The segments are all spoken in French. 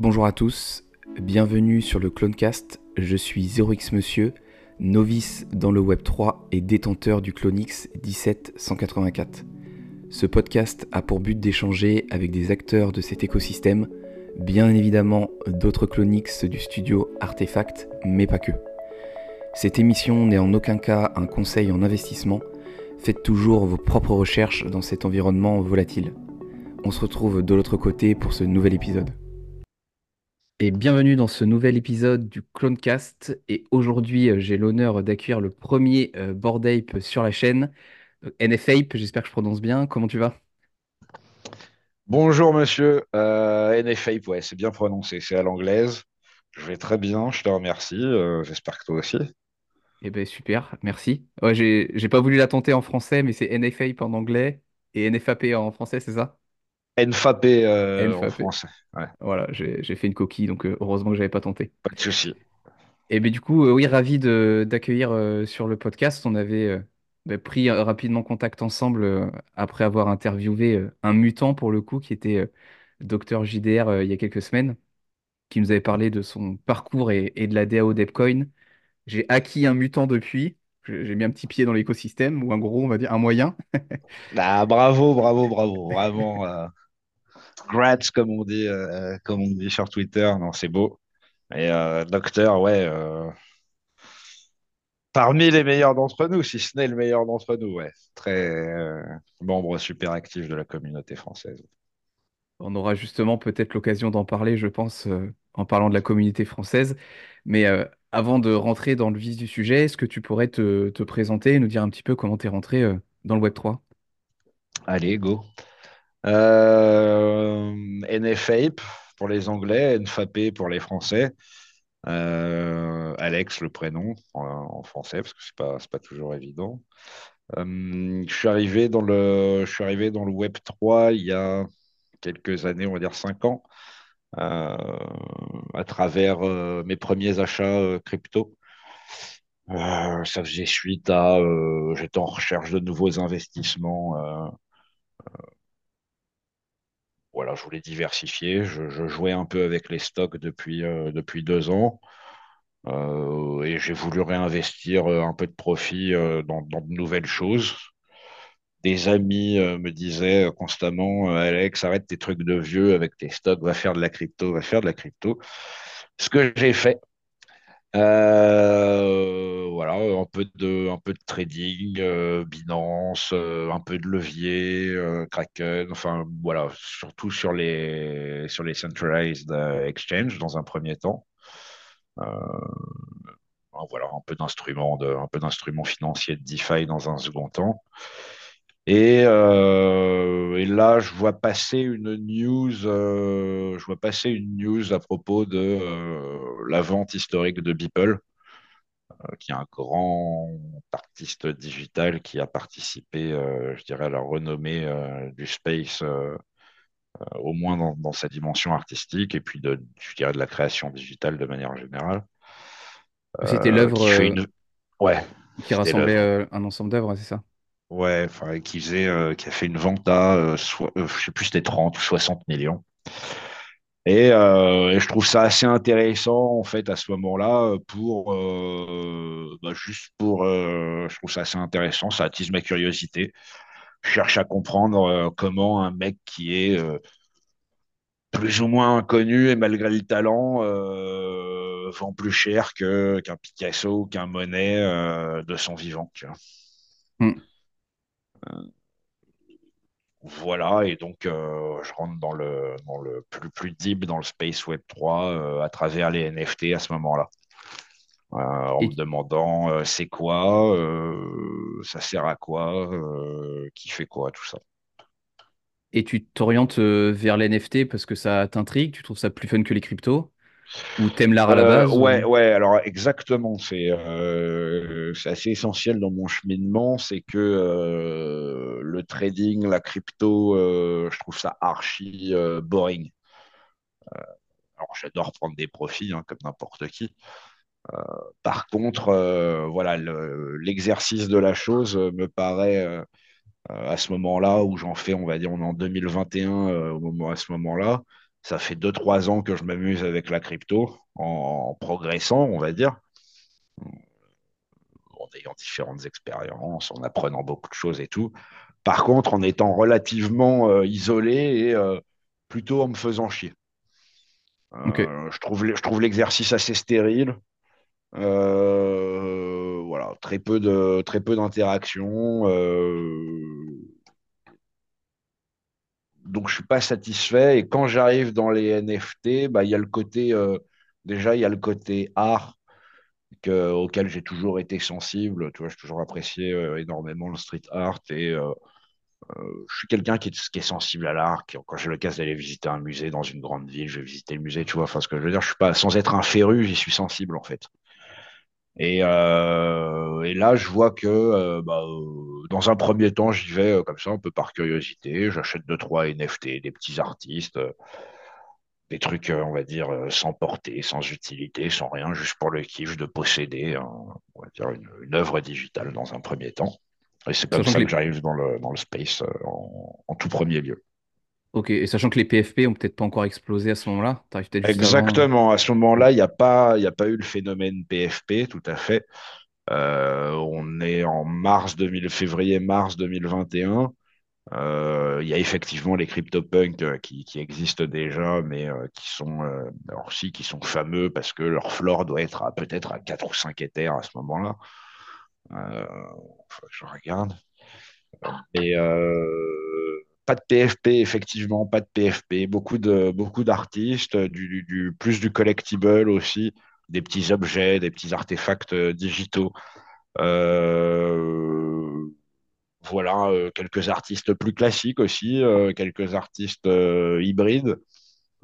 Bonjour à tous, bienvenue sur le Clonecast. Je suis 0x Monsieur, novice dans le Web 3 et détenteur du Clonix 17184. Ce podcast a pour but d'échanger avec des acteurs de cet écosystème, bien évidemment d'autres Clonix du studio Artefact, mais pas que. Cette émission n'est en aucun cas un conseil en investissement, faites toujours vos propres recherches dans cet environnement volatile. On se retrouve de l'autre côté pour ce nouvel épisode. Et bienvenue dans ce nouvel épisode du Clonecast. Et aujourd'hui, euh, j'ai l'honneur d'accueillir le premier euh, Ape sur la chaîne, euh, NFApe, j'espère que je prononce bien. Comment tu vas? Bonjour monsieur, euh, NFApe, ouais, c'est bien prononcé, c'est à l'anglaise. Je vais très bien, je te remercie. euh, j'espère que toi aussi. Eh ben super, merci. Ouais, j'ai j'ai pas voulu la tenter en français, mais c'est NFApe en anglais et NFAP en français, c'est ça? NFAP euh, en français, ouais, Voilà, j'ai fait une coquille, donc euh, heureusement que j'avais pas tenté. pas de souci. Et bien du coup, euh, oui, ravi d'accueillir euh, sur le podcast. On avait euh, bah, pris rapidement contact ensemble après avoir interviewé un mutant pour le coup, qui était Docteur JDR il y a quelques semaines, qui nous avait parlé de son parcours et, et de la DAO Depcoin. J'ai acquis un mutant depuis. J'ai j'ai mis un petit pied dans l'écosystème, ou un gros, on va dire, un moyen. Ah, bravo, bravo, bravo, vraiment. Euh, grats, comme on dit, euh, comme on dit sur Twitter, non, c'est beau. Et euh, docteur, ouais, euh, parmi les meilleurs d'entre nous, si ce n'est le meilleur d'entre nous, ouais, très euh, membre super actif de la communauté française. On aura justement peut-être l'occasion d'en parler, je pense, euh, en parlant de la communauté française. Mais euh, avant de rentrer dans le vif du sujet, est-ce que tu pourrais te, te présenter et nous dire un petit peu comment tu es rentré euh, dans le Web3? Allez, go. Euh, NFApe pour les Anglais, NFAP pour les Français. Euh, Alex, le prénom en, en français, parce que c'est pas, pas toujours évident. Euh, je suis arrivé dans le, je suis arrivé dans le Web 3 il y a quelques années, on va dire 5 ans, euh, à travers euh, mes premiers achats euh, crypto. Euh, ça faisait suite à, euh, j'étais en recherche de nouveaux investissements. Voilà, je voulais diversifier. Je, jouais un peu avec les stocks depuis, euh, depuis deux ans. Euh, et j'ai voulu réinvestir euh, un peu de profit dans, de nouvelles choses. Des amis me disaient constamment, Alex, arrête tes trucs de vieux avec tes stocks, va faire de la crypto, va faire de la crypto. Ce que j'ai fait. Euh, voilà, un peu de, un peu de trading, euh, Binance, euh, un peu de levier, Kraken, enfin voilà, surtout sur les, sur les centralized euh, exchange dans un premier temps. Voilà, un peu d'instruments un peu d'instruments financiers de DeFi dans un second temps. Et, euh, et là, je vois passer une news, euh, je vois passer une news à propos de euh, la vente historique de Beeple, qui est un grand artiste digital qui a participé, je dirais, à la renommée du space, au moins dans, dans sa dimension artistique, et puis de, je dirais, de la création digitale de manière générale, C'était l'œuvre une, ouais, qui rassemblait un ensemble d'œuvres, c'est ça? Ouais, enfin, qui faisait, euh, qui a fait une vente à, euh, euh, je sais plus, c'était 30 ou 60 millions. Et, je trouve ça assez intéressant, en fait, à ce moment-là, pour, bah, juste pour, je trouve ça assez intéressant, ça attise ma curiosité. Je cherche à comprendre comment un mec qui est plus ou moins inconnu et malgré le talent vend plus cher qu'un Picasso ou qu'un Monet de son vivant. Hmm. Voilà, et donc euh, je rentre dans le, dans le plus, plus deep dans le Space Web 3 euh, à travers les NFT à ce moment-là, Euh, en me demandant c'est quoi, ça sert à quoi, qui fait quoi, tout ça. et tu t'orientes vers les NFT parce que ça t'intrigue, tu trouves ça plus fun que les cryptos? Ou t'aimes l'art à la Euh, base? ouais, Ou... ouais, alors exactement, c'est euh, c'est assez essentiel dans mon cheminement, c'est que euh, le trading, la crypto, je trouve ça archi boring. Alors j'adore prendre des profits, hein, comme n'importe qui. Par contre, euh, voilà, le- l'exercice de la chose me paraît euh, à ce moment-là où j'en fais, on va dire, on est en 2021 euh, au moment, à ce moment-là, ça fait 2-3 ans que je m'amuse avec la crypto en, progressant, on va dire, en ayant différentes expériences, en apprenant beaucoup de choses et tout. Par contre, en étant relativement euh, isolé et euh, plutôt en me faisant chier. Euh, je trouve, je trouve l'exercice assez stérile. voilà, très peu de très peu d'interactions donc je suis pas satisfait. Et quand j'arrive dans les NFT, bah, il y a le côté, euh, déjà, il y a le côté art auquel j'ai toujours été sensible. Tu vois, j'ai toujours apprécié euh, énormément le street art et euh, je suis quelqu'un qui, qui, est sensible à l'art. Quand j'ai l'occasion d'aller visiter un musée dans une grande ville, je vais visiter le musée, tu vois. Enfin, ce que je veux dire, je suis pas, sans être un féru, j'y suis sensible en fait. Et, et, là, je vois que bah, dans un premier temps, j'y vais comme ça, un peu par curiosité. J'achète deux, trois NFT, des petits artistes, des trucs, on va dire, sans portée, sans utilité, sans rien, juste pour le kiff de posséder, on va dire, une, œuvre digitale dans un premier temps. Et c'est comme ça que, j'arrive dans le, dans le space en tout premier lieu. Ok, et sachant que les PFP ont peut-être pas encore explosé à ce moment-là, Exactement, à ce moment-là, il n'y a, pas, a pas eu le phénomène PFP, tout à fait. Euh, on est en mars 2000, février-mars 2021. Euh, il y a effectivement les CryptoPunks euh, qui, qui, existent déjà, mais qui sont alors si, qui sont fameux parce que leur floor doit être peut-être à 4 ou 5 éthers à ce moment-là. je regarde. Pas de PFP, effectivement, pas de PFP. Beaucoup de beaucoup d'artistes, du, plus du collectible aussi, des petits objets, des petits artefacts euh, digitaux. Euh, voilà, euh, quelques artistes plus classiques aussi, quelques artistes hybrides.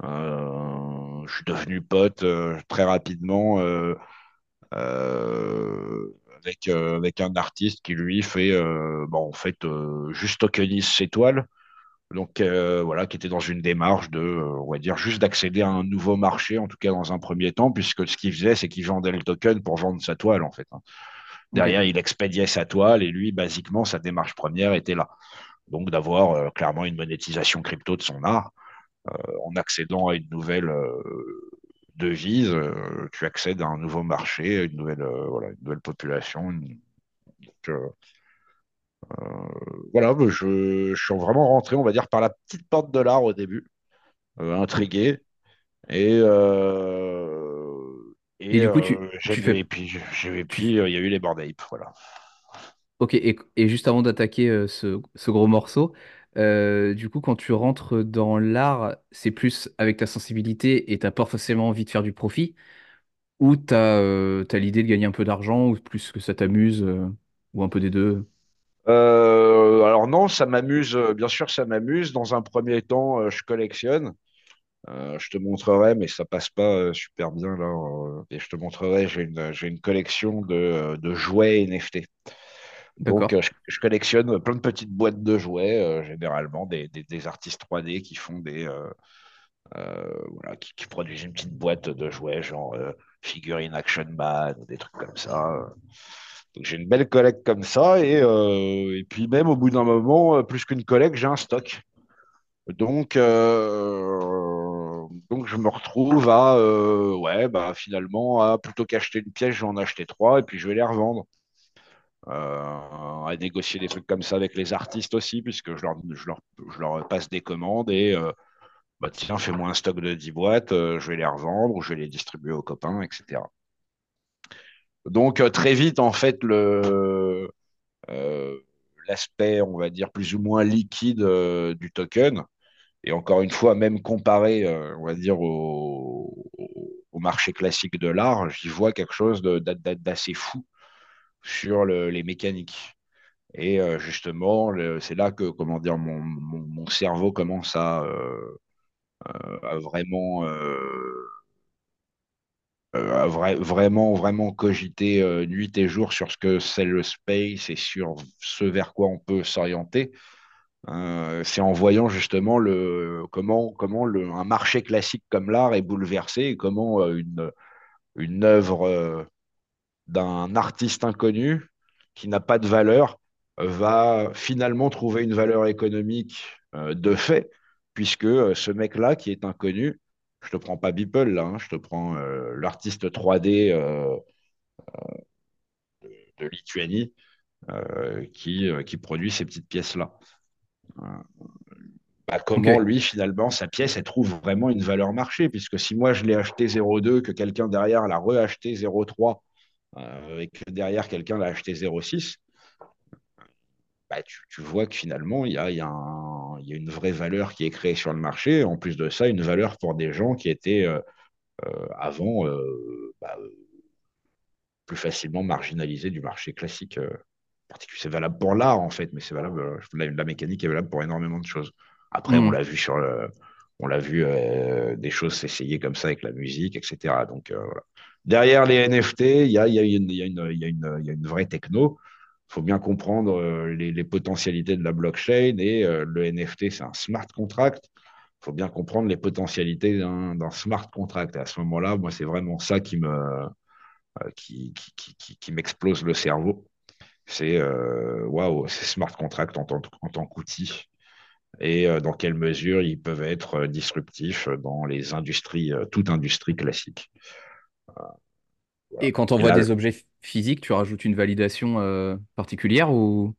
je suis devenu pote très rapidement avec, un artiste qui lui fait, bon, en fait, juste tokenise ses toiles donc euh, voilà, qui était dans une démarche de, euh, on va dire, juste d'accéder à un nouveau marché, en tout cas dans un premier temps, puisque ce qu'il faisait, c'est qu'il vendait le token pour vendre sa toile, en fait. Hein. Derrière, il expédiait sa toile et lui, basiquement, sa démarche première était là. Donc d'avoir euh, clairement une monétisation crypto de son art, en accédant à une nouvelle devise, tu accèdes à un nouveau marché, une nouvelle, voilà, une nouvelle population. Euh, voilà, je, suis vraiment rentré, on va dire, par la petite porte de l'art au début, euh, intrigué. Et, euh, et, du coup, tu, fais... et puis, il y a eu les Bored voilà. Ok, et, juste avant d'attaquer ce, gros morceau, du coup, quand tu rentres dans l'art, c'est plus avec ta sensibilité et t'as pas forcément envie de faire du profit, ou tu as, l'idée de gagner un peu d'argent, ou plus que ça t'amuse, ou un peu des deux? Euh, alors non, ça m'amuse, euh, bien sûr, ça m'amuse. Dans un premier temps, euh, je collectionne. je te montrerai, mais ça passe pas super bien là. et je te montrerai, j'ai une, j'ai une collection de, de jouets NFT. Donc, je, collectionne plein de petites boîtes de jouets, généralement des, des, artistes 3D qui font des. voilà, qui, qui, produisent une petite boîte de jouets, genre figurine Action Man, des trucs comme ça. Donc j'ai une belle collecte comme ça et, euh, puis même au bout d'un moment, euh, plus qu'une collecte, j'ai un stock. Donc, euh, donc je me retrouve à ouais bah finalement à plutôt qu'acheter une pièce, je vais en acheter trois et puis je vais les revendre. à négocier des trucs comme ça avec les artistes aussi, puisque je leur passe des commandes et bah tiens, fais-moi un stock de 10 boîtes, je vais les revendre ou je vais les distribuer aux copains, etc. Donc euh, très vite, en fait, le euh, l'aspect, on va dire, plus ou moins liquide euh, du token, et encore une fois, même comparé, on va dire, au, marché classique de l'art, j'y vois quelque chose d'assez fou sur les mécaniques. Et justement, c'est là que, comment dire, mon, cerveau commence à, vraiment vraiment, vraiment cogiter euh, nuit et jour sur ce que c'est le space et sur ce vers quoi on peut s'orienter. Euh, c'est en voyant justement le, comment, comment le, un marché classique comme l'art est bouleversé et comment une, une œuvre d'un artiste inconnu qui n'a pas de valeur va finalement trouver une valeur économique de fait puisque euh, ce mec-là, qui est inconnu, je te prends pas Beeple là, hein, je te prends euh, l'artiste 3D euh, de Lituanie euh, qui, euh, qui produit ces petites pièces-là. Euh, bah, comment lui, finalement, sa pièce, elle trouve vraiment une valeur marché, puisque si moi je l'ai acheté 0,2, que quelqu'un derrière l'a reacheté 0,3, euh, et que derrière quelqu'un l'a acheté 0,6, bah, tu, tu vois que finalement, il y a, il y a un- il y a une vraie valeur qui est créée sur le marché. En plus de ça, une valeur pour des gens qui étaient euh, euh, avant euh, bah, plus facilement marginalisés du marché classique. C'est valable pour l'art, en fait, mais c'est valable. La, la mécanique est valable pour énormément de choses. Après, on Hmm. l'a vu sur le, on l'a vu des choses s'essayer comme ça avec la musique, etc. Donc, voilà. Derrière les NFT, y a, y a il y a une vraie techno. Faut bien comprendre euh, les, potentialités de la blockchain et euh, le NFT, c'est un smart contract. Il faut bien comprendre les potentialités d'un smart contract. Et à ce moment-là, moi, c'est vraiment ça qui me, euh, qui, qui, qui, m'explose le cerveau. C'est waouh, c'est smart contract en tant, en tant qu'outil et dans quelle mesure ils peuvent être disruptifs dans les industries, toute industrie classique. Voilà. Et quand on Et voit là, des objets physiques, tu rajoutes une validation euh, particulière ou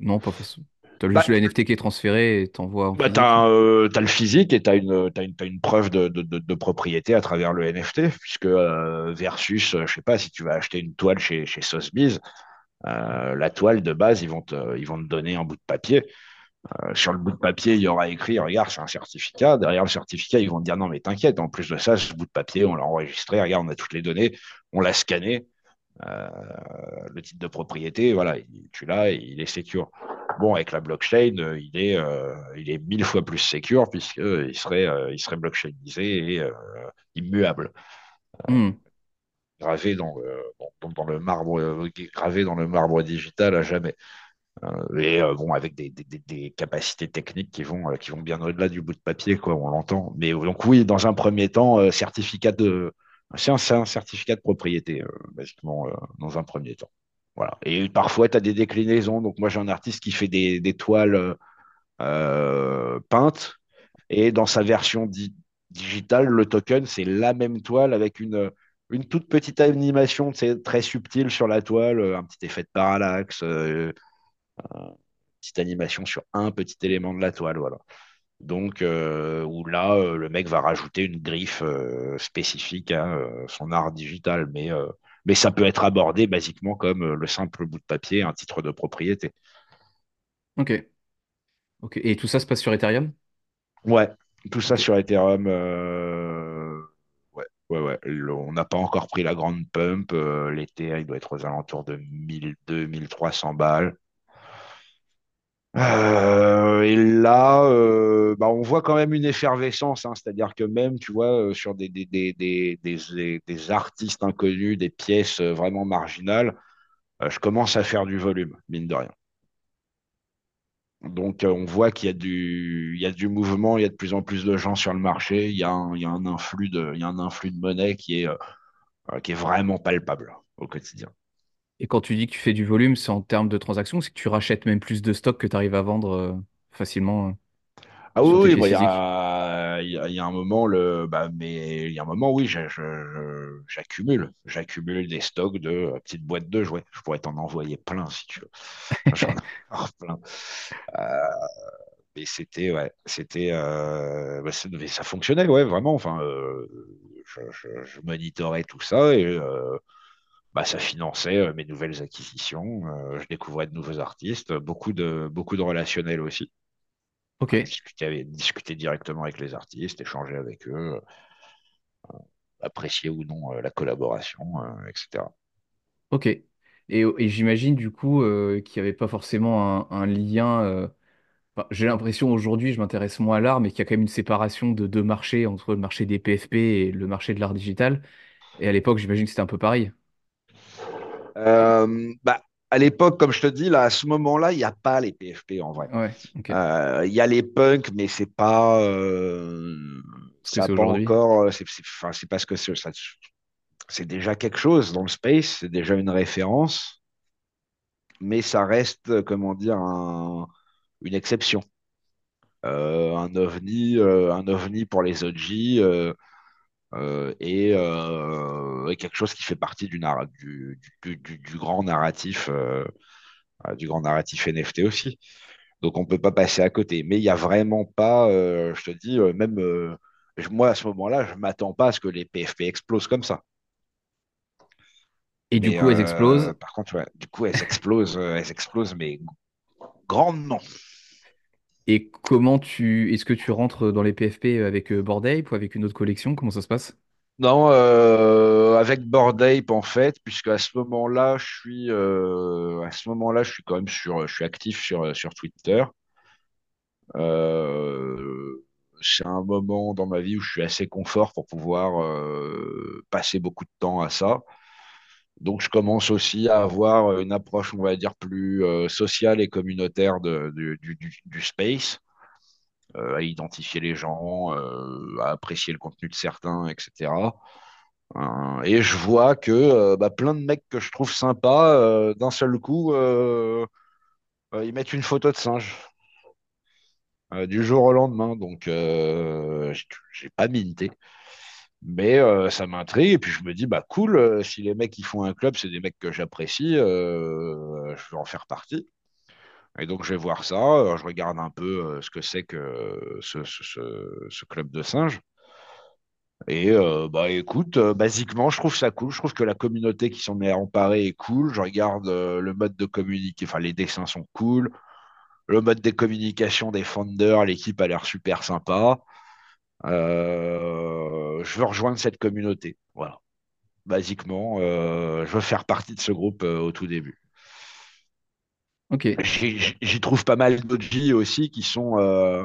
non, pas forcément. Tu as juste bah, le NFT qui est transféré et t'envoies en bah, tu physique. as, euh, le physique et tu as une, t'as une, t'as une preuve de, de, de, de propriété à travers le NFT, puisque euh, versus, euh, je sais pas, si tu vas acheter une toile chez, chez Sotheby's, euh, la toile de base, ils vont te, ils vont te donner un bout de papier. Euh, sur le bout de papier, il y aura écrit, regarde, c'est un certificat. Derrière le certificat, ils vont te dire, non, mais t'inquiète, en plus de ça, ce bout de papier, on l'a enregistré, regarde, on a toutes les données, on l'a scanné, euh, le titre de propriété, voilà, il- tu l'as, il est secure. Bon, avec la blockchain, euh, il est, euh, il est mille fois plus secure puisqu'il serait, il serait blockchainisé et immuable, gravé dans, le- dans, dans le marbre, gravé dans le marbre digital à jamais. Euh, et euh, bon, avec des, capacités techniques qui vont, euh, qui vont bien au-delà du bout de papier, quoi, on l'entend. Mais donc oui, dans un premier temps, certificat de, c'est un, certificat de propriété, basiquement, dans un premier temps. Voilà. Et parfois, tu as des déclinaisons. Donc moi, j'ai un artiste qui fait des, toiles peintes, et dans sa version di- digitale, le token, c'est la même toile avec une, une toute petite animation très subtile sur la toile, un petit effet de parallaxe. Petite animation sur un petit élément de la toile, voilà. Donc, euh, où là, euh, le mec va rajouter une griffe euh, spécifique à euh, son art digital, mais, euh, mais ça peut être abordé basiquement comme euh, le simple bout de papier, un titre de propriété. Ok. Ok. Et tout ça se passe sur Ethereum? Ouais, tout ça sur Ethereum, euh, ouais, ouais, ouais. Le- on n'a pas encore pris la grande pump. euh, L'été, il doit être aux alentours de 1200-1300 balles. Euh, et là, euh, bah, on voit quand même une effervescence, hein, c'est-à-dire que même, tu vois, euh, sur des, des, artistes inconnus, des pièces vraiment marginales, je commence à faire du volume, mine de rien. Donc, on voit qu'il y a du, mouvement, il y a de plus en plus de gens sur le marché, il y a un, influx de, monnaie qui est vraiment palpable au quotidien. Et quand tu dis que tu fais du volume, c'est en termes de transactions, c'est que tu rachètes même plus de stock que tu arrives à vendre euh, facilement euh, Ah sur tes oui, bah, il y physiques? a, il y a- il y a un moment, le, bah, mais il y a un moment, oui, je- je- je- j'accumule. J'accumule des stocks de euh, petites boîtes de jouets. Je pourrais t'en envoyer plein si tu veux. J'en ai encore plein. Euh, mais c'était, ouais, c'était, euh, bah, mais ça fonctionnait, ouais, vraiment. Enfin, euh, je, je- je monitorais tout ça et bah, ça finançait euh, mes nouvelles acquisitions. Euh, je découvrais de nouveaux artistes, beaucoup de, beaucoup de relationnels aussi Ok. discuter, discuter directement avec les artistes, échanger avec eux, apprécier ou non euh, la collaboration, euh, etc. Ok. Et, et j'imagine du coup euh, qu'il n'y avait pas forcément un, un lien. euh, enfin, j'ai l'impression aujourd'hui, je m'intéresse moins à l'art, mais qu'il y a quand même une séparation de deux marchés entre le marché des PFP et le marché de l'art digital. Et à l'époque, j'imagine que c'était un peu pareil. Euh, bah, à l'époque, comme je te dis, là, à ce moment-là, il n'y a pas les PFP en vrai. Ouais. Euh, Il y a les punks, mais c'est pas, euh, c'est pas encore, c'est enfin, parce que c'est déjà quelque chose dans le space, c'est déjà une référence, mais ça reste, comment dire, un- une exception. euh, un ovni, un ovni pour les OG euh, euh, et, euh, et quelque chose qui fait partie du, narra- du, du, du- du grand narratif, euh, euh, du grand narratif NFT aussi. Donc on peut pas passer à côté. Mais il y a vraiment pas, euh, je te dis, euh, même euh, moi à ce moment-là, je m'attends pas à ce que les PFP explosent comme ça. Et du coup, elles euh, explosent? par contre, ouais, du coup, elles explosent, euh, elles explosent, mais grandement. Et comment tu... Est-ce que tu rentres dans les PFP avec euh, Bored Ape ou avec une autre collection? Comment ça se passe? Non, euh, avec Bored Ape en fait, puisque à ce moment-là, je suis, euh, à ce moment-là, je suis quand même sur, je suis actif sur, sur Twitter. C'est un moment dans ma vie où je suis assez confort pour pouvoir passer beaucoup de temps à ça. Donc, je commence aussi à avoir une approche, on va dire, plus euh, sociale et communautaire du, space, euh, à identifier les gens, euh, à apprécier le contenu de certains, etc. Euh, et je vois que euh, bah, plein de mecs que je trouve sympas, euh, d'un seul coup, euh, euh, ils mettent une photo de singe euh, du jour au lendemain. Donc, euh, j'ai pas minté. Mais euh, ça m'intrigue. Et puis, je me dis, bah cool, euh, si les mecs qui font un club, c'est des mecs que j'apprécie, euh, je vais en faire partie. Et donc, je vais voir ça. je regarde un peu ce que c'est que ce, club de singes. Et bah écoute, basiquement, je trouve ça cool. Je trouve que la communauté qui s'en est emparée est cool. Je regarde le mode de communiquer, enfin les dessins sont cool. Le mode de communication des founders, l'équipe a l'air super sympa. Euh, je veux rejoindre cette communauté. Voilà. Basiquement, euh, je veux faire partie de ce groupe euh, au tout début. Ok. J'y trouve pas mal d'OG aussi qui sont, euh,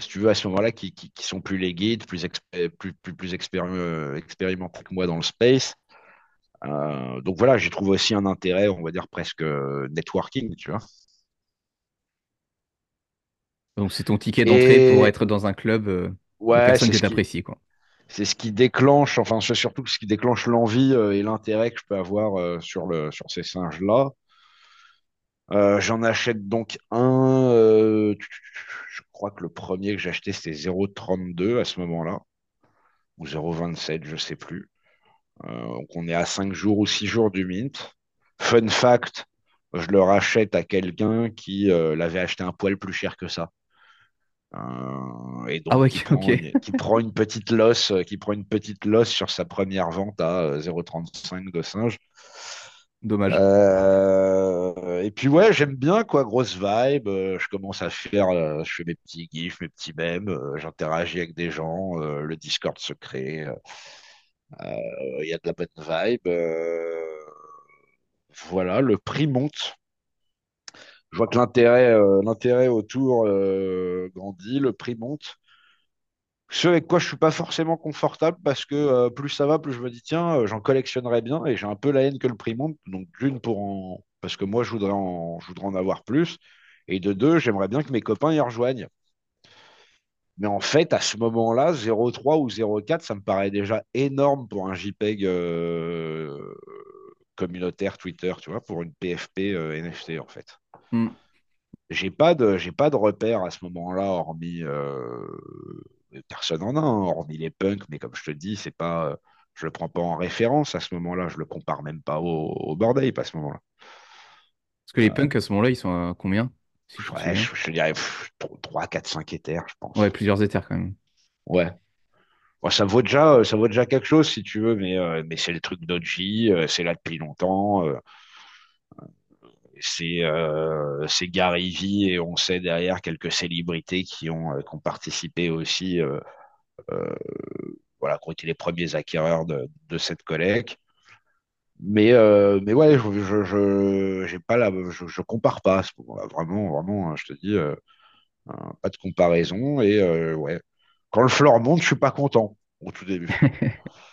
si tu veux, à ce moment-là, qui, qui, qui sont plus les guides, plus, expé- plus, plus, plus expéri- expérimentés que moi dans le space. Euh, donc voilà, j'y trouve aussi un intérêt, on va dire presque networking, tu vois. Donc c'est ton ticket d'entrée pour être dans un club euh, ouais, personnes c'est que ce tu qui, apprécies, quoi. c'est ce qui déclenche, enfin c'est surtout ce qui déclenche l'envie euh, et l'intérêt que je peux avoir euh, sur le, sur ces singes-là. Euh, j'en achète donc un, euh, je crois que le premier que j'ai acheté c'était 0,32 à ce moment-là, ou 0,27, je sais plus. Euh, donc on est à 5 jours ou 6 jours du mint. Fun fact, je le rachète à quelqu'un qui l'avait acheté un poil plus cher que ça. Euh, et Ah donc ouais, qui prend une, qui prend une petite losse, euh, qui prend une petite losse sur sa première vente à euh, 0,35 de singe. Dommage. Euh, et puis ouais, j'aime bien quoi, grosse vibe. euh, je commence à faire, euh, je fais mes petits gifs, mes petits mèmes, euh, j'interagis avec des gens, euh, le Discord se crée, euh, il y a de la bonne vibe. euh, voilà, le prix monte. Je vois que l'intérêt, euh, autour euh, grandit, le prix monte. Ce avec quoi je suis pas forcément confortable parce que euh, plus ça va, plus je me dis tiens, j'en collectionnerai bien et j'ai un peu la haine que le prix monte. Donc d'une pour en parce que moi je voudrais en avoir plus et de deux, j'aimerais bien que mes copains y rejoignent. Mais en fait, à ce moment-là, 0,3 ou 0,4, ça me paraît déjà énorme pour un JPEG communautaire Twitter, tu vois, pour une PFP NFT en fait. Hmm. J'ai pas de, j'ai pas de repère à ce moment-là, hormis euh, personne en a, hein, hormis les punks, mais comme je te dis, c'est pas, je le prends pas en référence à ce moment-là, je le compare même pas au, au Bored Ape à ce moment-là. Parce que les punks à ce moment-là, ils sont à combien? Si Ouais, je, dirais 3, 4, 5 éthers, je Ouais, pense. plusieurs éthers quand même. Ouais. Bon, ça vaut déjà, ça vaut déjà quelque chose si tu veux, mais, euh, mais c'est le truc d'Oji, euh, c'est là depuis longtemps. euh, c'est euh, Gary Vee et on sait derrière quelques célébrités qui ont, euh, participé aussi euh, euh, voilà, qui ont été les premiers acquéreurs de, cette collecte. Mais, mais ouais, je, je, je, pas je, compare pas. Vraiment, vraiment, hein, je te dis, pas de comparaison. Et ouais, quand le floor monte, je suis pas content au tout début.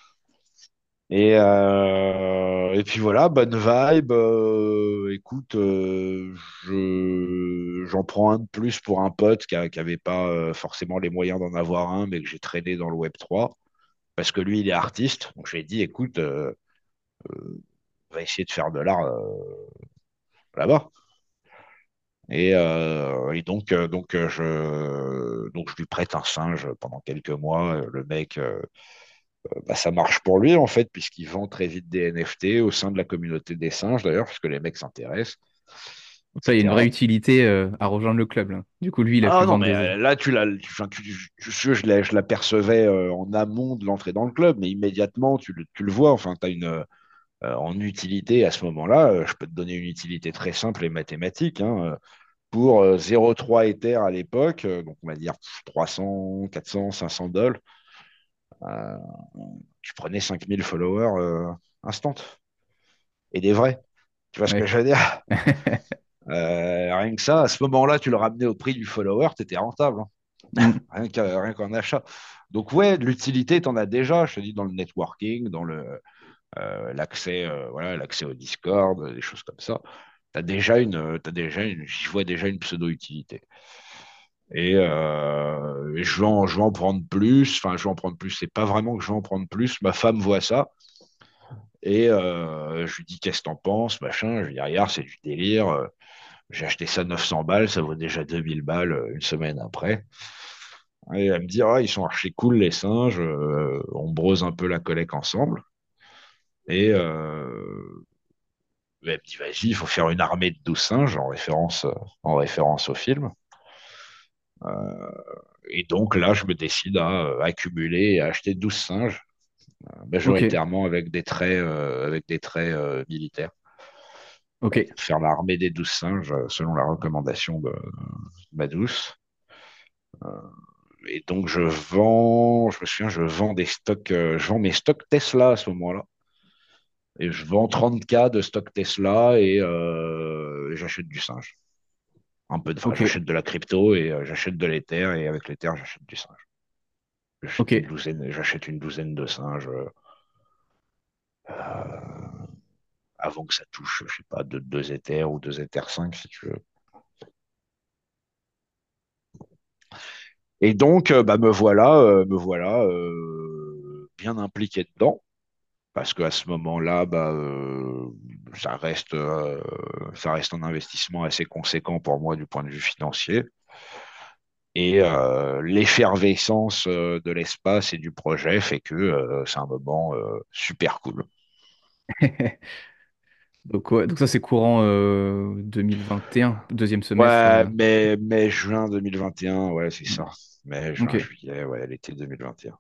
Et, euh, et puis voilà, bonne vibe. euh, écoute, euh, je, j'en prends un de plus pour un pote qui n'avait pas forcément les moyens d'en avoir un, mais que j'ai traîné dans le Web 3 parce que lui, il est artiste. Donc, je lui ai dit, écoute, on va essayer de faire de l'art là-bas. Et, et donc, donc, je, donc, je lui prête un singe pendant quelques mois. Le mec, bah, ça marche pour lui, en fait, puisqu'il vend très vite des NFT au sein de la communauté des singes, d'ailleurs, puisque les mecs s'intéressent. Ça, il y a une vraie utilité euh, à rejoindre le club. Là. Du coup, lui, il a ah pu non, vendre mais des... euh, là, tu l'as, tu, tu, tu, je, je, je l'apercevais euh, en amont de l'entrée dans le club, mais immédiatement, tu le, tu le vois. Enfin, tu as une, euh, en utilité à ce moment-là, euh, je peux te donner une utilité très simple et mathématique. Hein, pour 0,3 Ether à l'époque, donc on va dire 300, 400, 500 dollars, tu prenais 5000 followers instant. Et des vrais. Tu vois ce que je veux dire? Euh, rien que ça, à ce moment-là, tu le ramenais au prix du follower, tu étais rentable. hein. Mm. Rien qu'en achat. Donc, ouais, de l'utilité, tu en as déjà, je te dis, dans le networking, dans le, euh, l'accès, euh, voilà, l'accès au Discord, des choses comme ça. Tu as déjà une, t'as déjà une, j'y vois déjà une pseudo-utilité. Et, euh, je, vais en, prendre plus. Enfin, je vais en prendre plus. C'est pas vraiment que je vais en prendre plus. Ma femme voit ça. Et euh, je lui dis, qu'est-ce que t'en penses, machin. Je lui dis, regarde, c'est du délire. Euh, J'ai acheté ça 900 balles, ça vaut déjà 2000 balles une semaine après. Et elle me dit, ah, ils sont archi cool les singes, on brose un peu la collecte ensemble. Et elle me dit, vas-y, il faut faire une armée de 12 singes en référence, en référence au film. Euh, et donc là, je me décide à euh, accumuler et à acheter 12 singes, euh, majoritairement avec des traits, avec des traits militaires. faire l'armée des 12 singes selon la recommandation de ma douce. Et donc, je vends, je me souviens, je vends des stocks, euh, je vends mes stocks Tesla à ce moment-là. Et je vends 30K de stocks Tesla et euh, j'achète du singe. Un peu de, enfin, ok, j'achète de la crypto et euh, j'achète de l'Ether et avec l'Ether, j'achète du singe. J'achète une douzaine, j'achète une douzaine de singes euh, avant que ça touche, je sais pas, de 2 Ethers ou 2 Ethers 5 si tu veux. Et donc, euh, bah, me voilà, euh, me voilà euh, bien impliqué dedans, parce qu'à ce moment-là, bah, euh, ça reste, euh, ça reste un investissement assez conséquent pour moi du point de vue financier. Et euh, l'effervescence de l'espace et du projet fait que c'est un moment super cool. Donc, ouais, donc ça, c'est courant euh, 2021, deuxième semestre. Ouais, mais, mais juin 2021, ouais, c'est ça. Mai, juin, Ok, juillet, ouais, l'été 2021.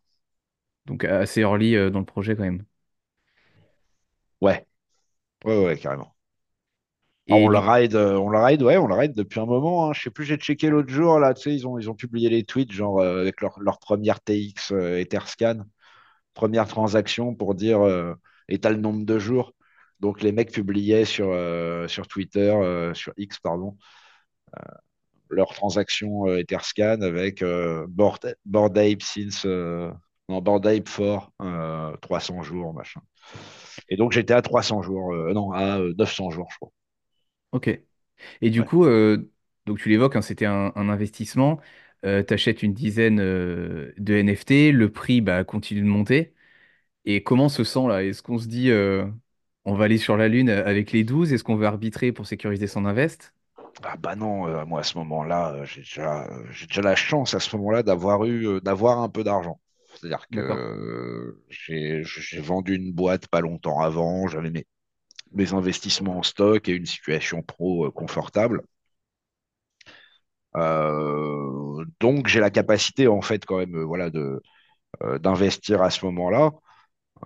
donc assez early dans le projet quand même. Ouais, ouais, ouais, carrément. Ah, Et on le ride, euh, on le ride, ouais, on le ride depuis un moment. hein. Je sais plus, j'ai checké l'autre jour, là, tu sais, ils ont, ils ont publié les tweets, genre, euh, avec leur, leur première TX euh, Etherscan, première transaction pour dire, et t'as le nombre de jours. Donc, les mecs publiaient sur, sur Twitter, sur X, pardon, leur transaction Etherscan avec Bored Ape since, non, Bored Ape for euh, 300 jours, machin. Et donc, j'étais à 300 jours, euh, non, à euh, 900 jours, je crois. ok. Et du Ouais. coup, euh, donc tu l'évoques, hein, c'était un, un investissement. tu achètes une dizaine euh, de NFT, le prix bah, continue de monter. Et comment se sent là? Est-ce qu'on se dit euh, on va aller sur la Lune avec les 12? Est-ce qu'on veut arbitrer pour sécuriser son invest? Ah bah non, euh, moi à ce moment-là, euh, j'ai déjà, euh, j'ai déjà la chance à ce moment-là d'avoir eu, euh, d'avoir un peu d'argent. C'est-à-dire que j'ai, vendu une boîte pas longtemps avant, j'avais mes, mes investissements en stock et une situation pro euh, confortable. Euh, donc j'ai la capacité en fait quand même, euh, voilà, de, euh, d'investir à ce moment-là.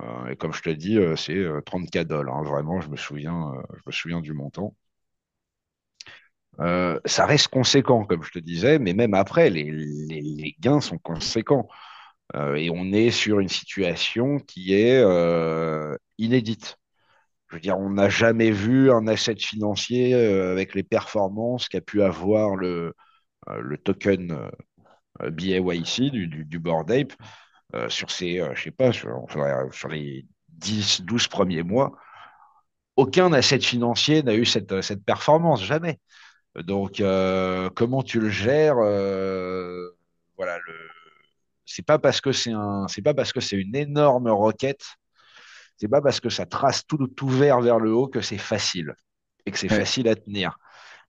Euh, et comme je te dis, c'est euh, 34 dollars. hein. vraiment, je me souviens, je me souviens du montant. Ça reste conséquent, comme je te disais, mais même après, les, les- les gains sont conséquents. Euh, et on est sur une situation qui est euh, inédite. Je veux dire, on n'a jamais vu un asset financier euh, avec les performances qu'a pu avoir le, le token BAYC du, du, du Bored Ape sur ces, euh, je sais pas, sur, les 10, 12 premiers mois. Aucun asset financier n'a eu cette, cette performance, jamais. Donc, comment tu le gères Voilà, le... c'est pas parce que c'est un, c'est pas parce que c'est une énorme requête, c'est pas parce que ça trace tout, tout vert vers le haut que c'est facile et que c'est Ouais. facile à tenir.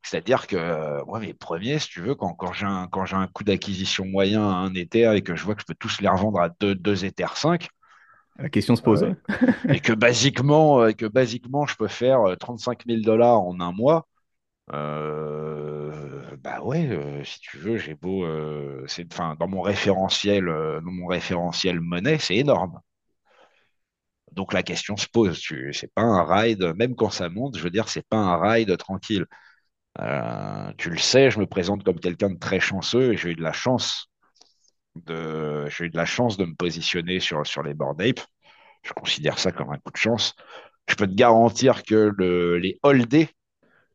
C'est-à-dire que moi, mes premiers, si tu veux, quand, quand j'ai un, quand j'ai un coût d'acquisition moyen à un Ether et que je vois que je peux tous les revendre à 2, 2 Ethers 5, La question se pose. euh, et que basiquement, et que basiquement, je peux faire 35 000 dollars en un mois, euh, bah ouais, euh, si tu veux, j'ai beau, euh, c'est, enfin, dans mon référentiel, euh, dans mon référentiel monnaie, c'est énorme. Donc la question se pose. Tu, c'est pas un ride, même quand ça monte, je veux dire, c'est pas un ride tranquille. Tu le sais, je me présente comme quelqu'un de très chanceux et j'ai eu de la chance de, j'ai eu de la chance de me positionner sur, sur les board ape. Je considère ça comme un coup de chance. Je peux te garantir que le, les holdés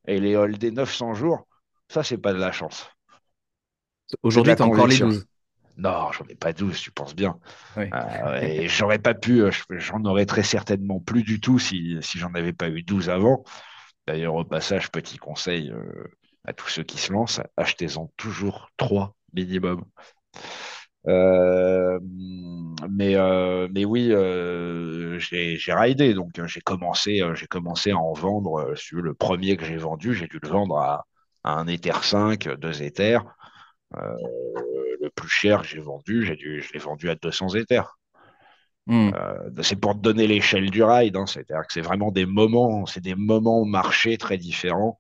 et les holdés 900 jours, ça, c'est pas de la chance. Aujourd'hui, tu as encore les conviction. 12. Non, j'en ai pas 12, tu penses bien. Oui. Euh, et j'aurais pas pu, euh, je- j'en aurais très certainement plus du tout si, si j'en avais pas eu 12 avant. D'ailleurs, au passage, petit conseil euh, à tous ceux qui se lancent, achetez-en toujours 3 minimum. Euh, mais, euh, mais oui, euh, j'ai raidé, donc j'ai commencé, j'ai commencé à en vendre. sur le premier que j'ai vendu, j'ai dû le vendre à, à un Ether 5, 2 Ethers. Le plus cher que j'ai vendu, j'ai dû, je l'ai vendu à 200 Ethers. Hmm. C'est pour te donner l'échelle du ride, hein, c'est-à-dire que c'est vraiment des moments, c'est des moments marchés très différents.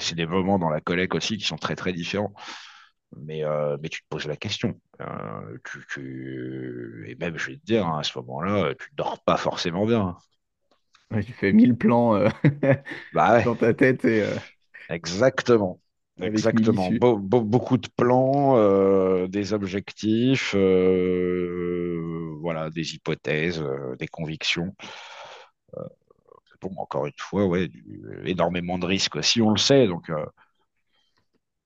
C'est des moments dans la collecte aussi qui sont très très différents. Mais, euh, mais tu te poses la question. Euh, tu, tu- Et même, je vais te dire, hein, à ce moment-là, tu dors pas forcément bien. Ouais, tu fais 1000 plans euh, Bah ouais, dans ta tête et euh, exactement. avec 1000 Exactement. beaucoup de plans, des objectifs, voilà, des hypothèses, des convictions. Bon, encore une fois, ouais, du- énormément de risques aussi, on le sait. Donc,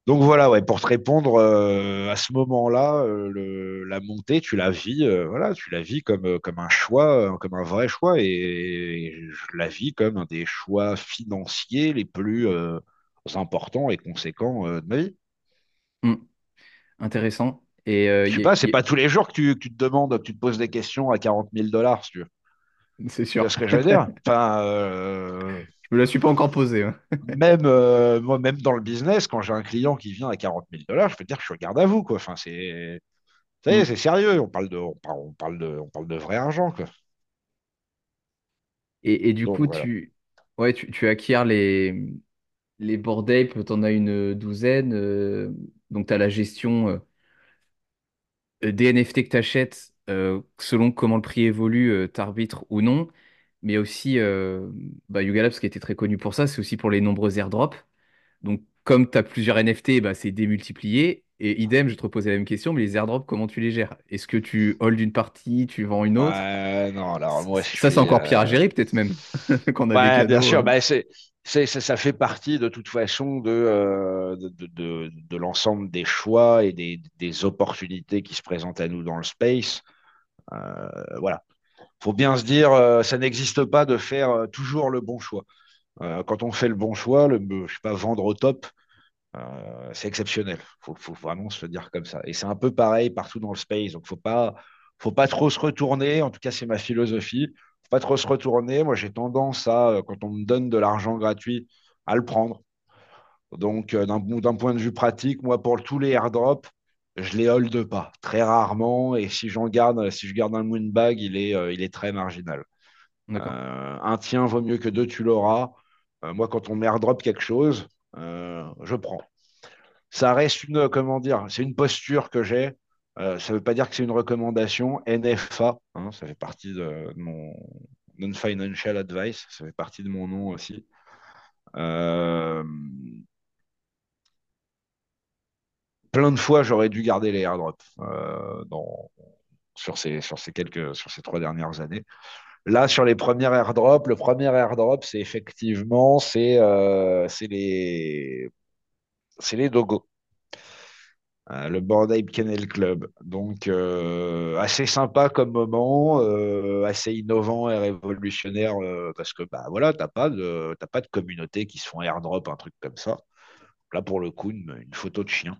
Donc voilà, ouais, pour te répondre, euh, à ce moment-là, euh, la montée, tu la vis, euh, voilà, tu la vis comme, comme un choix, comme un vrai choix, et, je la vis comme un des choix financiers les plus importants et conséquents de ma vie. Hmm. Intéressant. Et Je sais y pas, c'est y pas tous les jours que tu, que tu te demandes, que tu te poses des questions à 40 000 dollars, si tu veux. c'est sûr. ce que je veux dire? Enfin, me la suis pas encore posée. hein. même, euh, moi, même dans le business, quand j'ai un client qui vient à 40 000 dollars, je peux te dire que je suis au garde à vous, quoi. Enfin, c'est. Ça y est, Hmm. c'est sérieux, on parle de, on parle, on parle de, on parle de vrai argent, quoi. Et, et du Donc coup, voilà. tu, ouais, tu, tu acquiers les, les ape, tu en as une douzaine. euh, donc, tu as la gestion euh, des NFT que tu achètes selon comment le prix évolue, tu arbitres ou non. Mais aussi, euh, bah, Yuga Labs, qui était très connu pour ça, c'est aussi pour les nombreux airdrops. Donc, comme tu as plusieurs NFT, bah, c'est démultiplié. Et idem, je te reposais la même question, mais les airdrops, comment tu les gères? Est-ce que tu hold une partie, tu vends une autre? Non, alors moi, je Ça, c'est encore pire à euh, gérer, peut-être même, a bien sûr, euh. bah, c'est, c'est, ça ça fait partie de toute façon de, euh, de, de, de- de l'ensemble des choix et des, des opportunités qui se présentent à nous dans le space. Euh, voilà. Faut bien se dire, euh, ça n'existe pas de faire euh, toujours le bon choix. Euh, quand on fait le bon choix, le, je sais pas, vendre au top, c'est exceptionnel. Faut, faut vraiment se dire comme ça. Et c'est un peu pareil partout dans le space. Donc, faut pas, faut pas trop se retourner. En tout cas, c'est ma philosophie. Faut pas trop se retourner. Moi, j'ai tendance à, quand on me donne de l'argent gratuit, à le prendre. Donc, d'un point de vue pratique, moi, pour tous les airdrops, je les hold pas. Très rarement. Et si j'en garde, si je garde un moonbag, il est, euh, il est très marginal. Euh, un tien vaut mieux que deux, tu l'auras. Euh, moi, quand on m'airdrop quelque chose, je prends ça reste une, comment dire, c'est une posture que j'ai. Ça ne veut pas dire que c'est une recommandation. NFA, hein, ça fait partie de mon non-financial advice, ça fait partie de mon nom aussi. Plein de fois, j'aurais dû garder les airdrops euh, dans, sur, ces, sur, ces quelques, sur ces trois dernières années. Là, sur les premiers airdrops, le premier airdrop, c'est effectivement c'est euh, les, les dogos. Euh, le Bored Ape Kennel Club. Donc, assez sympa comme moment, assez innovant et révolutionnaire parce que bah, voilà, tu n'as pas, de, pas de communauté qui se font airdrop, un truc comme ça. Là, pour le coup, une photo de chien,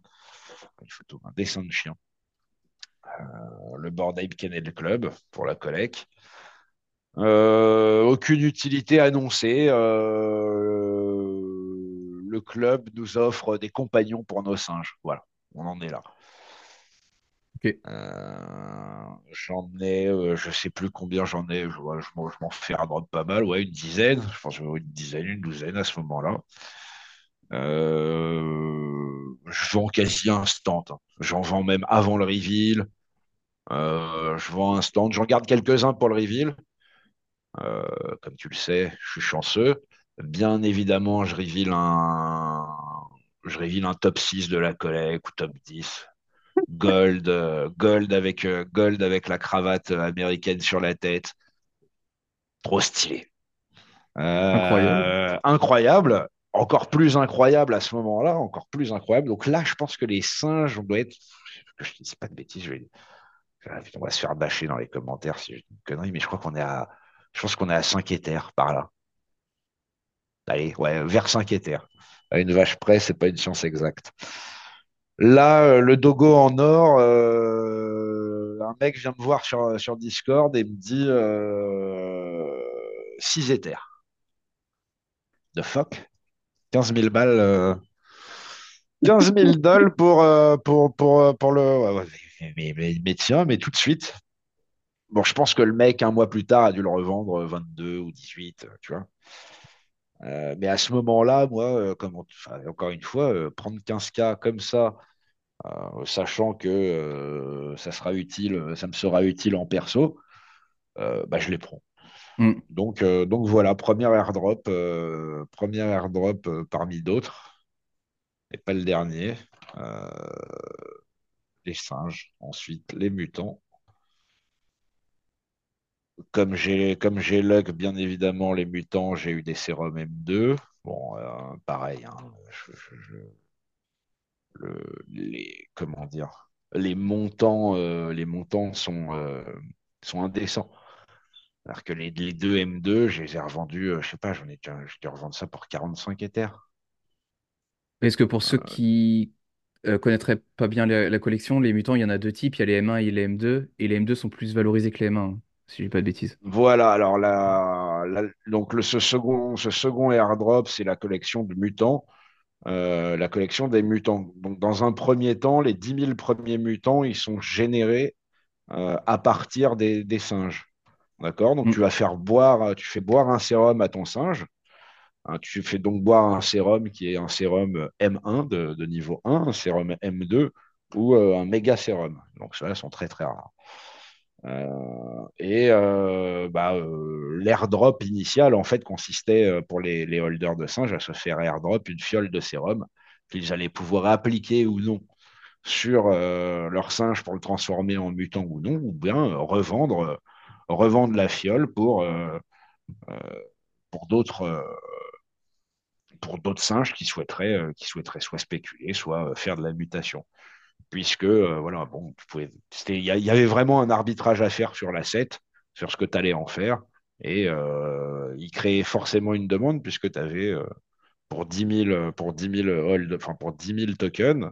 une photo, un dessin de chien. Euh, le Bored Ape Kennel Club pour la collecte. Euh, aucune utilité annoncée. Euh, le club nous offre des compagnons pour nos singes. Voilà, on en est là. Euh, j'en ai, je sais plus combien j'en ai, je, je m'en fais un drop pas mal, ouais, une dizaine, je pense une dizaine, une douzaine à ce moment-là. Euh, je vends quasi instant, hein. j'en vends même avant le reveal. je vends instant, j'en garde quelques-uns pour le reveal. comme tu le sais, je suis chanceux. Bien évidemment, je reveal un, je reveal un top 6 de la collecte ou top 10 gold, euh, gold, avec, euh, gold avec la cravate américaine sur la tête. Trop stylé. incroyable. Euh, incroyable. Encore plus incroyable à ce moment-là, encore plus incroyable. Donc là, je pense que les singes, on doit être. Je ne dis pas de bêtises, je vais... on va se faire bâcher dans les commentaires si je dis une connerie, mais je crois qu'on est à. Je pense qu'on est à 5 éthers par là. Allez, ouais, vers 5 éthers. À une vache près, c'est pas une science exacte. Là, euh, le dogo en or, euh, un mec vient me voir sur, sur Discord et me dit 6 euh, éthers. De fuck? 15 000 balles. 15 000 dollars pour, pour, pour, pour, le. mais, mais, mais, tiens, mais tout de suite. Bon, je pense que le mec, un mois plus tard, a dû le revendre 22 ou 18, tu vois. Euh, mais à ce moment-là, moi, euh, comme encore une fois, euh, prendre 15K comme ça, sachant que ça sera utile, ça me sera utile en perso, bah, je les prends. Mm. Donc, donc voilà, premier airdrop, premier airdrop parmi d'autres, et pas le dernier. les singes, ensuite les mutants comme j'ai comme j'ai luck, bien évidemment, les mutants, j'ai eu des sérums M2. Bon, euh, pareil, hein, les, comment les montants, euh, les montants euh, sont indécents. Alors que les, deux M2, je les ai revendus, je sais pas, j'en ai, je revendre ça pour 45 Ethers. Est-ce que pour ceux qui connaîtraient pas bien la, collection, les mutants, il y en a deux types, il y a les M1 et les M2, et les M2 sont plus valorisés que les M1 si je dis pas de bêtises. Voilà, alors la, donc le, ce, second, ce second airdrop, c'est la collection de mutants. Euh, la collection des mutants. Donc, dans un premier temps, les 10 000 premiers mutants, ils sont générés euh, à partir des, singes. D'accord? Donc, mm. tu vas faire boire, tu fais boire un sérum à ton singe. Hein, tu fais donc boire un sérum qui est un sérum M1 de, niveau 1, un sérum M2 ou euh, un méga sérum. Donc, ceux-là sont très, très rares. Euh, et euh, bah, euh, l'airdrop initial, en fait, consistait pour les, les, holders de singes à se faire airdrop une fiole de sérum qu'ils allaient pouvoir appliquer ou non sur leur singe pour le transformer en mutant ou non, ou bien revendre, revendre la fiole pour, pour d'autres pour d'autres singes qui souhaiteraient, soit spéculer, soit faire de la mutation. Puisque euh, voilà, il y, avait vraiment un arbitrage à faire sur l'asset, sur ce que tu allais en faire, et euh, il créait forcément une demande puisque tu avais euh, pour 10 000 pour 10 hold, enfin pour 10 tokens,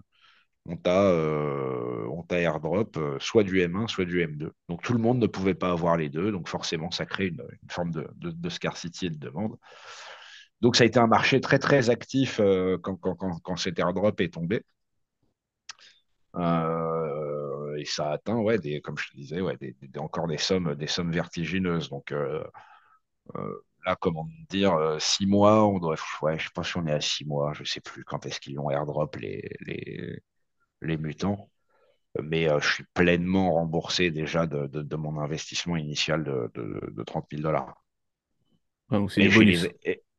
on t'a airdrop soit du M1, soit du M2. Donc tout le monde ne pouvait pas avoir les deux, donc forcément ça crée une, forme de, de, scarcity et de demande. Donc ça a été un marché très très actif quand, quand, cet airdrop est tombé. Euh, et ça atteint, ouais, des, comme je te disais, ouais, des, encore des sommes, des sommes vertigineuses. Donc euh, euh, là, comment dire, six mois, on doit, je sais pas si on est à six mois, je sais plus quand est-ce qu'ils ont airdrop les, les mutants. Mais je suis pleinement remboursé déjà de, de, mon investissement initial de, de, 30 000 dollars.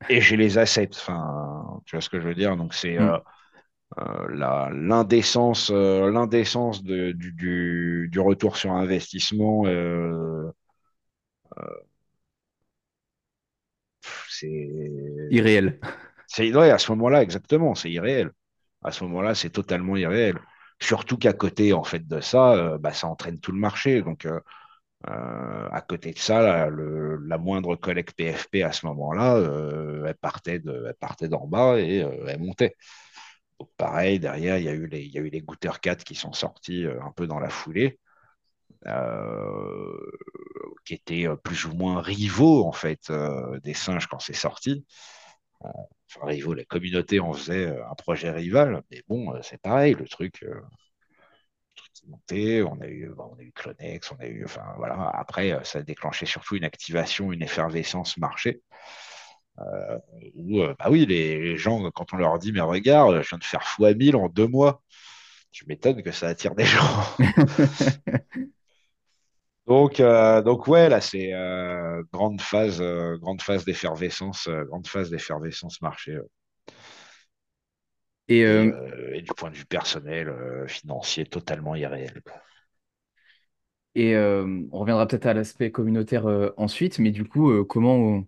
et j'ai les, assets, enfin, tu vois ce que je veux dire? Donc c'est mm. Euh, l'indécence euh, l'indécence du, du, du, retour sur investissement euh, c'est irréel. C'est ouais, à ce moment-là exactement, c'est irréel. À ce moment-là, c'est totalement irréel. Surtout qu'à côté en fait de ça, bah, ça entraîne tout le marché. Donc à côté de ça, la, moindre collecte PFP à ce moment-là, elle partait d'en bas et elle montait pareil, derrière, il y a eu les, il y a eu les Gooter 4 qui sont sortis euh, un peu dans la foulée, euh, qui étaient euh, plus ou moins rivaux en fait des singes quand c'est sorti. Enfin, la communauté en faisait un projet rival, mais bon, c'est pareil, le truc, le truc qui montait, on a eu, on a eu Clonex, on a eu, voilà, après, ça a déclenché surtout une activation, une effervescence marché. Euh, bah oui, les, gens, quand on leur dit, mais regarde, je viens de faire x1000 en deux mois, tu m'étonnes que ça attire des gens. Donc, euh, donc ouais, là c'est euh, grande phase, euh, grande phase d'effervescence, grande phase d'effervescence marché. Et, du point de vue personnel, financier, totalement irréel. et on reviendra peut-être à l'aspect communautaire ensuite, mais du coup, comment,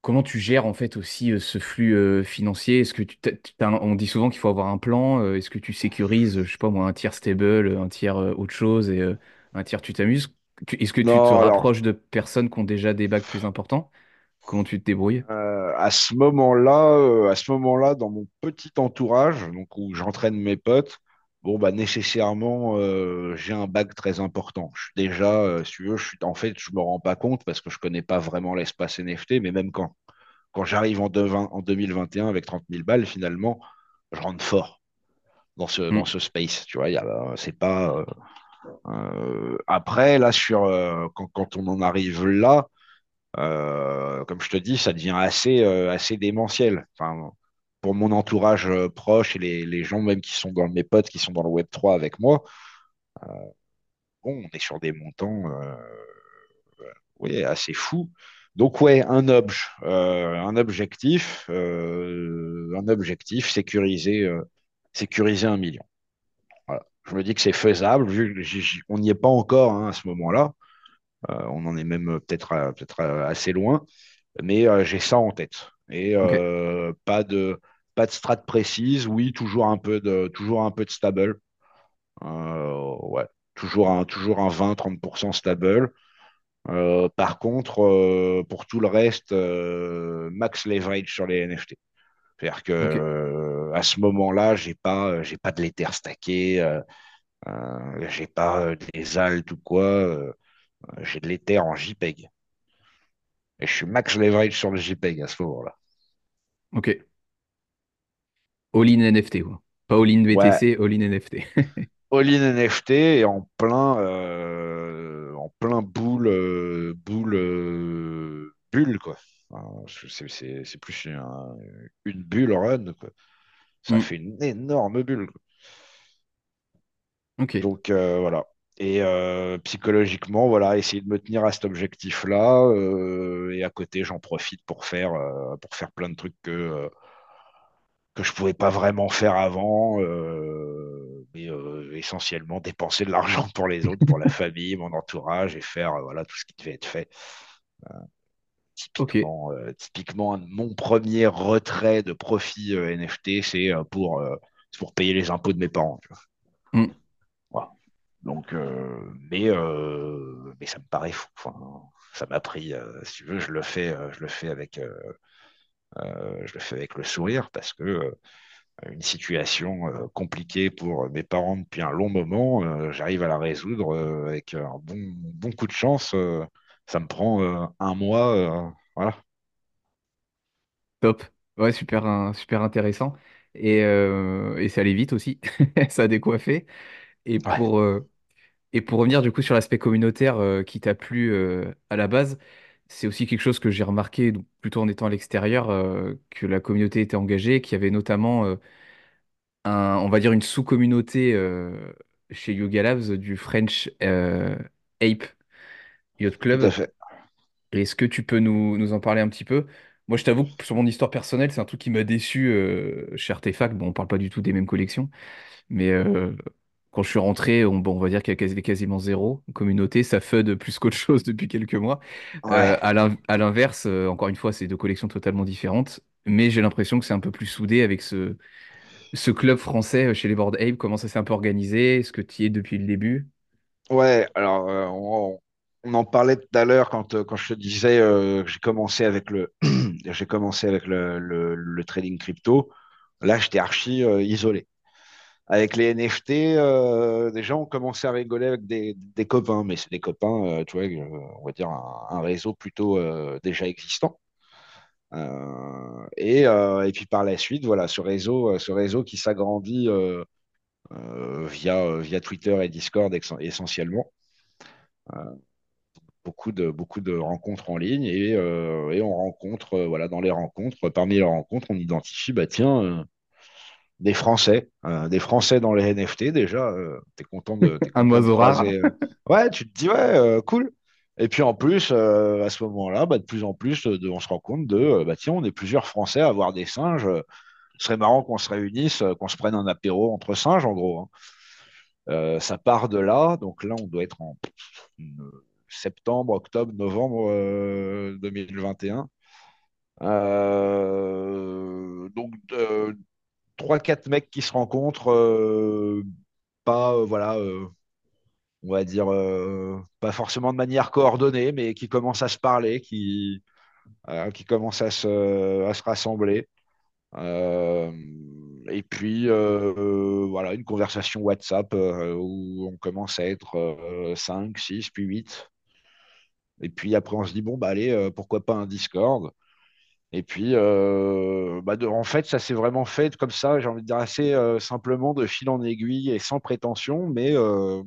comment tu gères en fait aussi ce flux financier? Est-ce que tu on dit souvent qu'il faut avoir un plan. est-ce que tu sécurises, je sais pas moi, un tiers stable, un tiers autre chose et un tiers tu t'amuses? Est-ce que tu te Non, alors rapproches de personnes qui ont déjà des bacs plus importants? Comment tu te débrouilles? euh, à ce moment-là, euh, à ce moment-là, dans mon petit entourage, donc où j'entraîne mes potes, bon bah nécessairement, euh, j'ai un bac très important. Je suis déjà, euh, si tu veux, je suis, en fait, je me rends pas compte parce que je connais pas vraiment l'espace NFT, mais même quand quand j'arrive en, devin- en 2021 avec 30 000 balles, finalement, je rentre fort dans ce, dans Hmm, ce space. Tu vois, il y a, c'est pas. euh, après, là, sur, euh, quand, on en arrive là, euh, comme je te dis, ça devient assez, euh, assez démentiel. Enfin, pour mon entourage euh, proche et les, les gens même qui sont dans mes potes qui sont dans le Web 3 avec moi, bon, on est sur des montants euh, assez fous. Donc ouais, un euh, un objectif, euh, un objectif sécurisé, euh, sécuriser un million. Je me dis que c'est faisable, vu que j'y- j'y- on n'y est pas encore hein, à ce moment-là. Euh, on en est même peut-être euh, peut-être euh, assez loin, mais euh, j'ai ça en tête. Et pas de pas de strat précise. Oui, toujours un peu de toujours un peu de stable. Ouais, toujours un toujours un 20-30% stable. Par contre, pour tout le reste, max leverage sur les NFT. C'est-à-dire que à ce moment-là, j'ai pas, j'ai pas de l'Ether stacké, euh, euh, j'ai pas euh, des alt ou quoi, euh, j'ai de l'Ether en JPEG. Et je suis max leverage sur le JPEG à ce moment-là. ok. All-in NFT, quoi. Pas all-in Ouais, BTC, all-in NFT. all-in NFT et en plein, euh, en plein boule, euh, boule, euh, bulle quoi. C'est plus un- une bulle run quoi. Ça Hmm, fait une énorme bulle. Donc euh, voilà. Et euh, psychologiquement, voilà, essayer de me tenir à cet objectif-là. euh, et à côté, j'en profite pour faire, pour faire plein de trucs que, que je pouvais pas vraiment faire avant. mais essentiellement dépenser de l'argent pour les autres, pour la famille, mon entourage, et faire voilà, tout ce qui devait être fait. Typiquement, euh, typiquement, mon premier retrait de profit euh, NFT, c'est euh, pour, pour payer les impôts de mes parents. tu vois. Voilà. Donc, mais, mais ça me paraît fou. Enfin, ça m'a pris, si tu veux, je le fais, je le fais avec, euh, je le fais avec le sourire parce que euh, une situation euh, compliquée pour mes parents depuis un long moment, j'arrive à la résoudre avec un bon, bon coup de chance. Ça me prend euh, un mois, euh, voilà. Top. Ouais, super, hein, super intéressant. Et, euh, et ça allait vite aussi. Ça a décoiffé. Et Ouais, pour, euh, et pour revenir du coup sur l'aspect communautaire euh, qui t'a plu euh, à la base, c'est aussi quelque chose que j'ai remarqué, donc, plutôt en étant à l'extérieur, euh, que la communauté était engagée, qu'il y avait notamment euh, un, on va dire une sous-communauté euh, chez Yoga Labs du French euh, Ape Yacht tout à Club. fait. Est-ce que tu peux nous, nous en parler un petit peu? Moi, je t'avoue que sur mon histoire personnelle, c'est un truc qui m'a déçu euh, chez Artefact. Bon, on parle pas du tout des mêmes collections, mais euh, quand je suis rentré, on, bon, on va dire qu'il y a quasi- quasiment zéro communauté. Ça FUD plus qu'autre chose depuis quelques mois. Euh, Ouais. à l'in- à l'inverse, euh, encore une fois, c'est deux collections totalement différentes, mais j'ai l'impression que c'est un peu plus soudé avec ce, ce club français chez les Bored Ape. Comment ça s'est un peu organisé? Est-ce que tu y es depuis le début? Ouais, alors euh, on, on en parlait tout à l'heure quand, euh, je te disais euh, que j'ai commencé avec le j'ai commencé avec le, trading crypto. Là, j'étais archi euh, isolé. Avec les NFT, euh, des gens ont commencé à rigoler avec des, des copains, mais c'est des copains, euh, tu vois, euh, on va dire un, réseau plutôt euh, déjà existant. et, puis par la suite, voilà, ce réseau, qui s'agrandit via Twitter et Discord essentiellement beaucoup de, beaucoup de rencontres en ligne et, et on rencontre, voilà, dans les rencontres, parmi les rencontres, on identifie, bah tiens, des Français, euh, des Français dans les NFT déjà. Euh, tu es content de. un oiseau rare. Euh, ouais, tu te dis, ouais, cool. Et puis en plus, à ce moment-là, bah, de plus en plus, de, on se rend compte de, bah, tiens, on est plusieurs Français à avoir des singes. Ce serait marrant qu'on se réunisse, qu'on se prenne un apéro entre singes, en gros. Hein. ça part de là. Donc là, on doit être en septembre, octobre, novembre 2021. donc, trois, quatre mecs qui se rencontrent, euh, pas, euh, voilà, euh, on va dire, pas forcément de manière coordonnée, mais qui commencent à se parler, qui, commencent à se, à se rassembler. et puis, voilà, une conversation WhatsApp où on commence à être 5, 6, puis 8. Et puis après, on se dit, bon, bah allez, pourquoi pas un Discord. Et puis, euh, bah en fait, ça s'est vraiment fait comme ça, j'ai envie de dire assez euh, simplement de fil en aiguille et sans prétention, mais euh,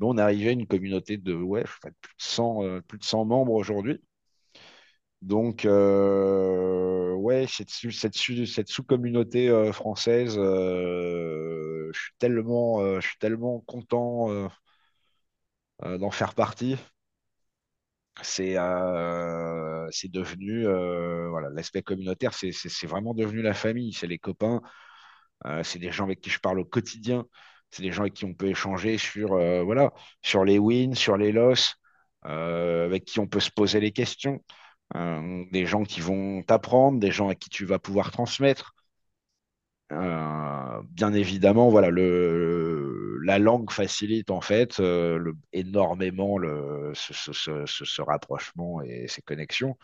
on est arrivé à une communauté de ouais, plus, de 100, plus de 100 membres aujourd'hui. Donc, ouais, cette, cette, cette sous-communauté française, je suis tellement, je suis tellement content d'en faire partie c'est euh, devenu euh, voilà l'aspect communautaire c'est vraiment devenu la famille. C'est les copains euh, c'est des gens avec qui je parle au quotidien. C'est des gens avec qui on peut échanger sur voilà sur les wins sur les losses avec qui on peut se poser les questions. Des gens qui vont t'apprendre des gens à qui tu vas pouvoir transmettre. Bien évidemment voilà le la langue facilite en fait euh, énormément ce, rapprochement et ces connexions.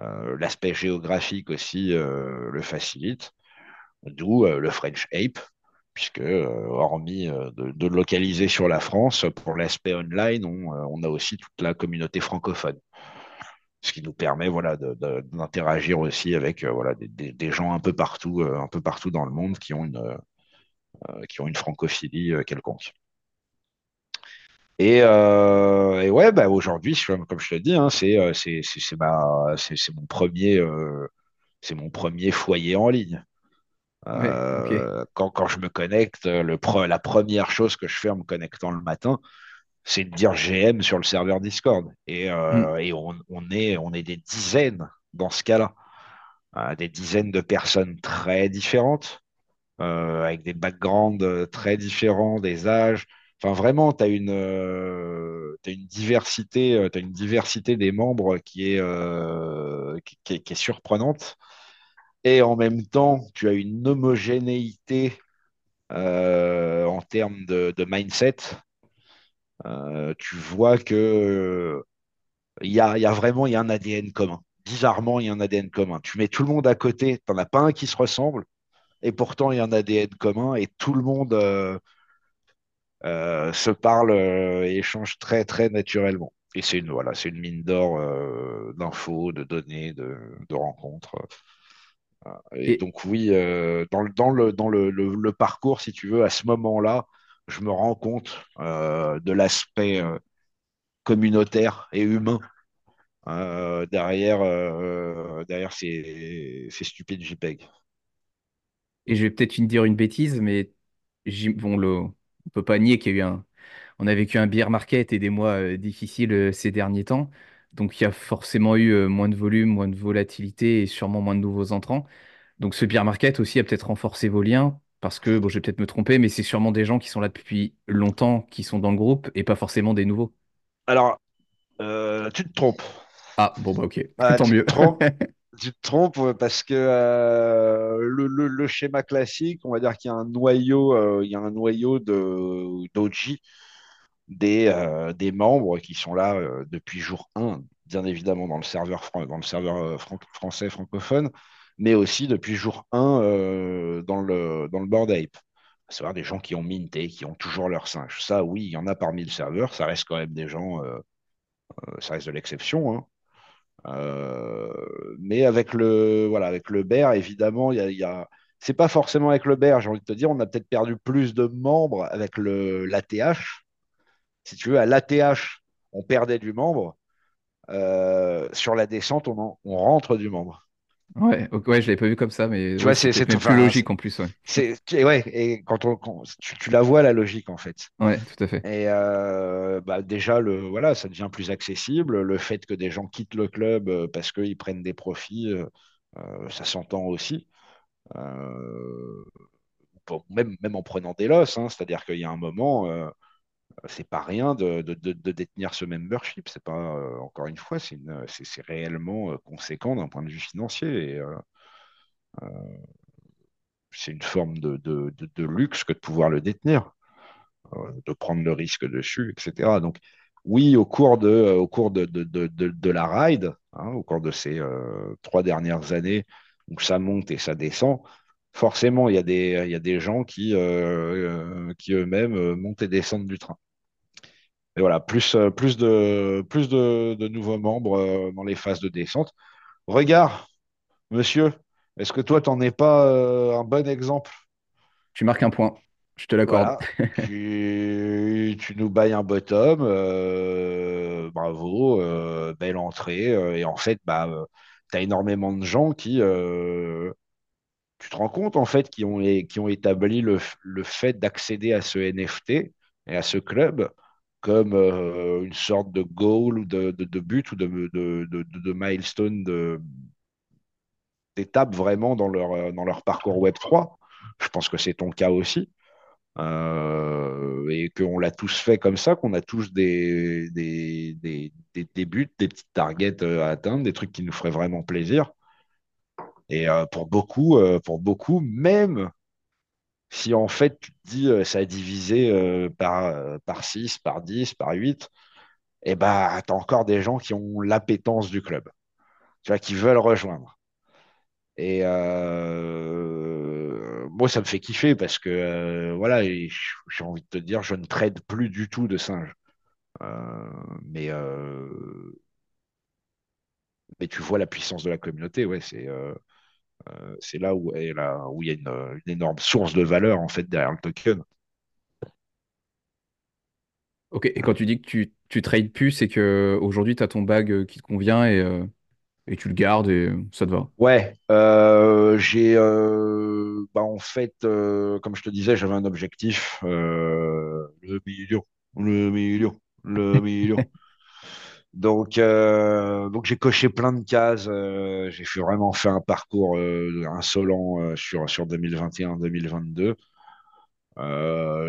Euh, l'aspect géographique aussi euh, le facilite, d'où le French Ape, puisque hormis de, localiser sur la France, pour l'aspect online, on, a aussi toute la communauté francophone ce qui nous permet voilà, d'interagir aussi avec voilà, des, gens un peu partout, un peu partout dans le monde qui ont une, qui ont une francophilie euh, quelconque. Et, euh, et, ouais, bah aujourd'hui, comme je te dis, hein, c'est mon premier c'est mon premier foyer en ligne. quand, quand, je me connecte, le la première chose que je fais en me connectant le matin, c'est de dire GM sur le serveur Discord. Et, mm. et on, on, est, on est des dizaines dans ce cas-là. des dizaines de personnes très différentes. Euh, avec des backgrounds euh, très différents, des âges. Enfin, vraiment, tu as une, euh, une diversité, as une diversité des membres qui est, qui, est, surprenante. Et en même temps, tu as une homogénéité en termes de, mindset. tu vois que il y a, y a, vraiment y a un ADN commun. Bizarrement, il y a un ADN commun. Tu mets tout le monde à côté, tu n'en as pas un qui se ressemble, et pourtant il y en a des ADN communs et tout le monde euh, euh, se parle euh, et échange très très naturellement. Et c'est une, voilà, c'est une mine d'or d'infos, de données, de, rencontres. Et, donc oui, dans, le, dans, le, dans le, parcours, si tu veux, à ce moment-là, je me rends compte de l'aspect communautaire et humain derrière, derrière ces, ces stupides JPEG et je vais peut-être dire une bêtise, mais bon, le, on peut pas nier qu'il y a eu un, on a vécu un beer market et des mois euh, difficiles euh, ces derniers temps. Donc il y a forcément eu euh, moins de volume, moins de volatilité et sûrement moins de nouveaux entrants. Donc ce beer market aussi a peut-être renforcé vos liens parce que, bon, je vais peut-être me tromper, mais c'est sûrement des gens qui sont là depuis longtemps, qui sont dans le groupe et pas forcément des nouveaux. Alors, tu te trompes. Ah, bon, bah ok, ah, tant mieux. tu te trompes parce que euh, le, schéma classique, on va dire qu'il y a un noyau, euh, il y a un noyau de d'OG des, euh, des membres qui sont là depuis jour 1, bien évidemment dans le serveur, dans le serveur français francophone, mais aussi depuis jour 1 dans, le, dans le board ape. À savoir des gens qui ont minté, qui ont toujours leur singe. Ça, oui, il y en a parmi le serveur, ça reste quand même des gens, ça reste de l'exception. Hein mais avec le, voilà, avec le BER, évidemment, il y a, c'est pas forcément avec le BER, j'ai envie de te dire, on a peut-être perdu plus de membres avec l'ATH. Si tu veux, à l'ATH, on perdait du membre. Euh, sur la descente, on rentre du membre. Ouais, ouais, je l'avais pas vu comme ça, mais tu vois, c'est plus logique en plus. Ouais. C'est ouais, et quand, on, tu, la vois la logique en fait. Ouais, tout à fait. Et euh, bah, déjà le voilà, ça devient plus accessible. Le fait que des gens quittent le club euh, parce qu'ils prennent des profits, euh, ça s'entend aussi. même même en prenant des losses, hein, c'est-à-dire qu'il y a un moment c'est pas rien de, détenir ce membership. C'est pas, euh, encore une fois, c'est, réellement euh, conséquent d'un point de vue financier. Euh, c'est une forme de, luxe que de pouvoir le détenir, de prendre le risque dessus, etc. Donc, oui, au cours de, au cours de, la ride, hein, au cours de ces trois dernières années où ça monte et ça descend, forcément, il y a des, il y a des gens qui, qui eux-mêmes montent et descendent du train. Et voilà, plus, euh, plus, de, plus de, nouveaux membres euh, dans les phases de descente. Regard, monsieur, est-ce que toi, tu n'en es pas euh, un bon exemple? Tu marques un point, je te l'accorde. tu, nous bailles un bottom, bravo, belle entrée. et en fait, bah, tu as énormément de gens qui, tu te rends compte, en fait, qui ont, établi le, fait d'accéder à ce NFT et à ce club comme euh, une sorte de goal ou de, but ou de, milestone d'étape vraiment dans leur, euh, parcours Web3. Je pense que c'est ton cas aussi. Euh, et qu'on l'a tous fait comme ça, qu'on a tous des, des, buts, des petites targets à atteindre, des trucs qui nous feraient vraiment plaisir. Et pour beaucoup, pour beaucoup, même si en fait tu te dis euh, ça a divisé euh, par, euh, par 6, par 10, par 8, et eh ben, tu as encore des gens qui ont l'appétence du club, tu vois, qui veulent rejoindre. Et moi, ça me fait kiffer parce que, voilà, j'ai envie de te dire, je ne trade plus du tout de singes. mais, mais tu vois la puissance de la communauté, ouais, c'est euh, c'est là où, là où il y a une, énorme source de valeur en fait derrière le token. Ok, et quand tu dis que tu, tu trades plus, c'est que aujourd'hui tu as ton bag euh, qui te convient et, euh, et, tu le gardes et ça te va. Ouais, j'ai bah, en fait, comme je te disais, j'avais un objectif le million, le million, le million. Donc, euh, donc j'ai coché plein de cases. Euh, j'ai vraiment fait un parcours euh, insolent sur, sur 2021-2022.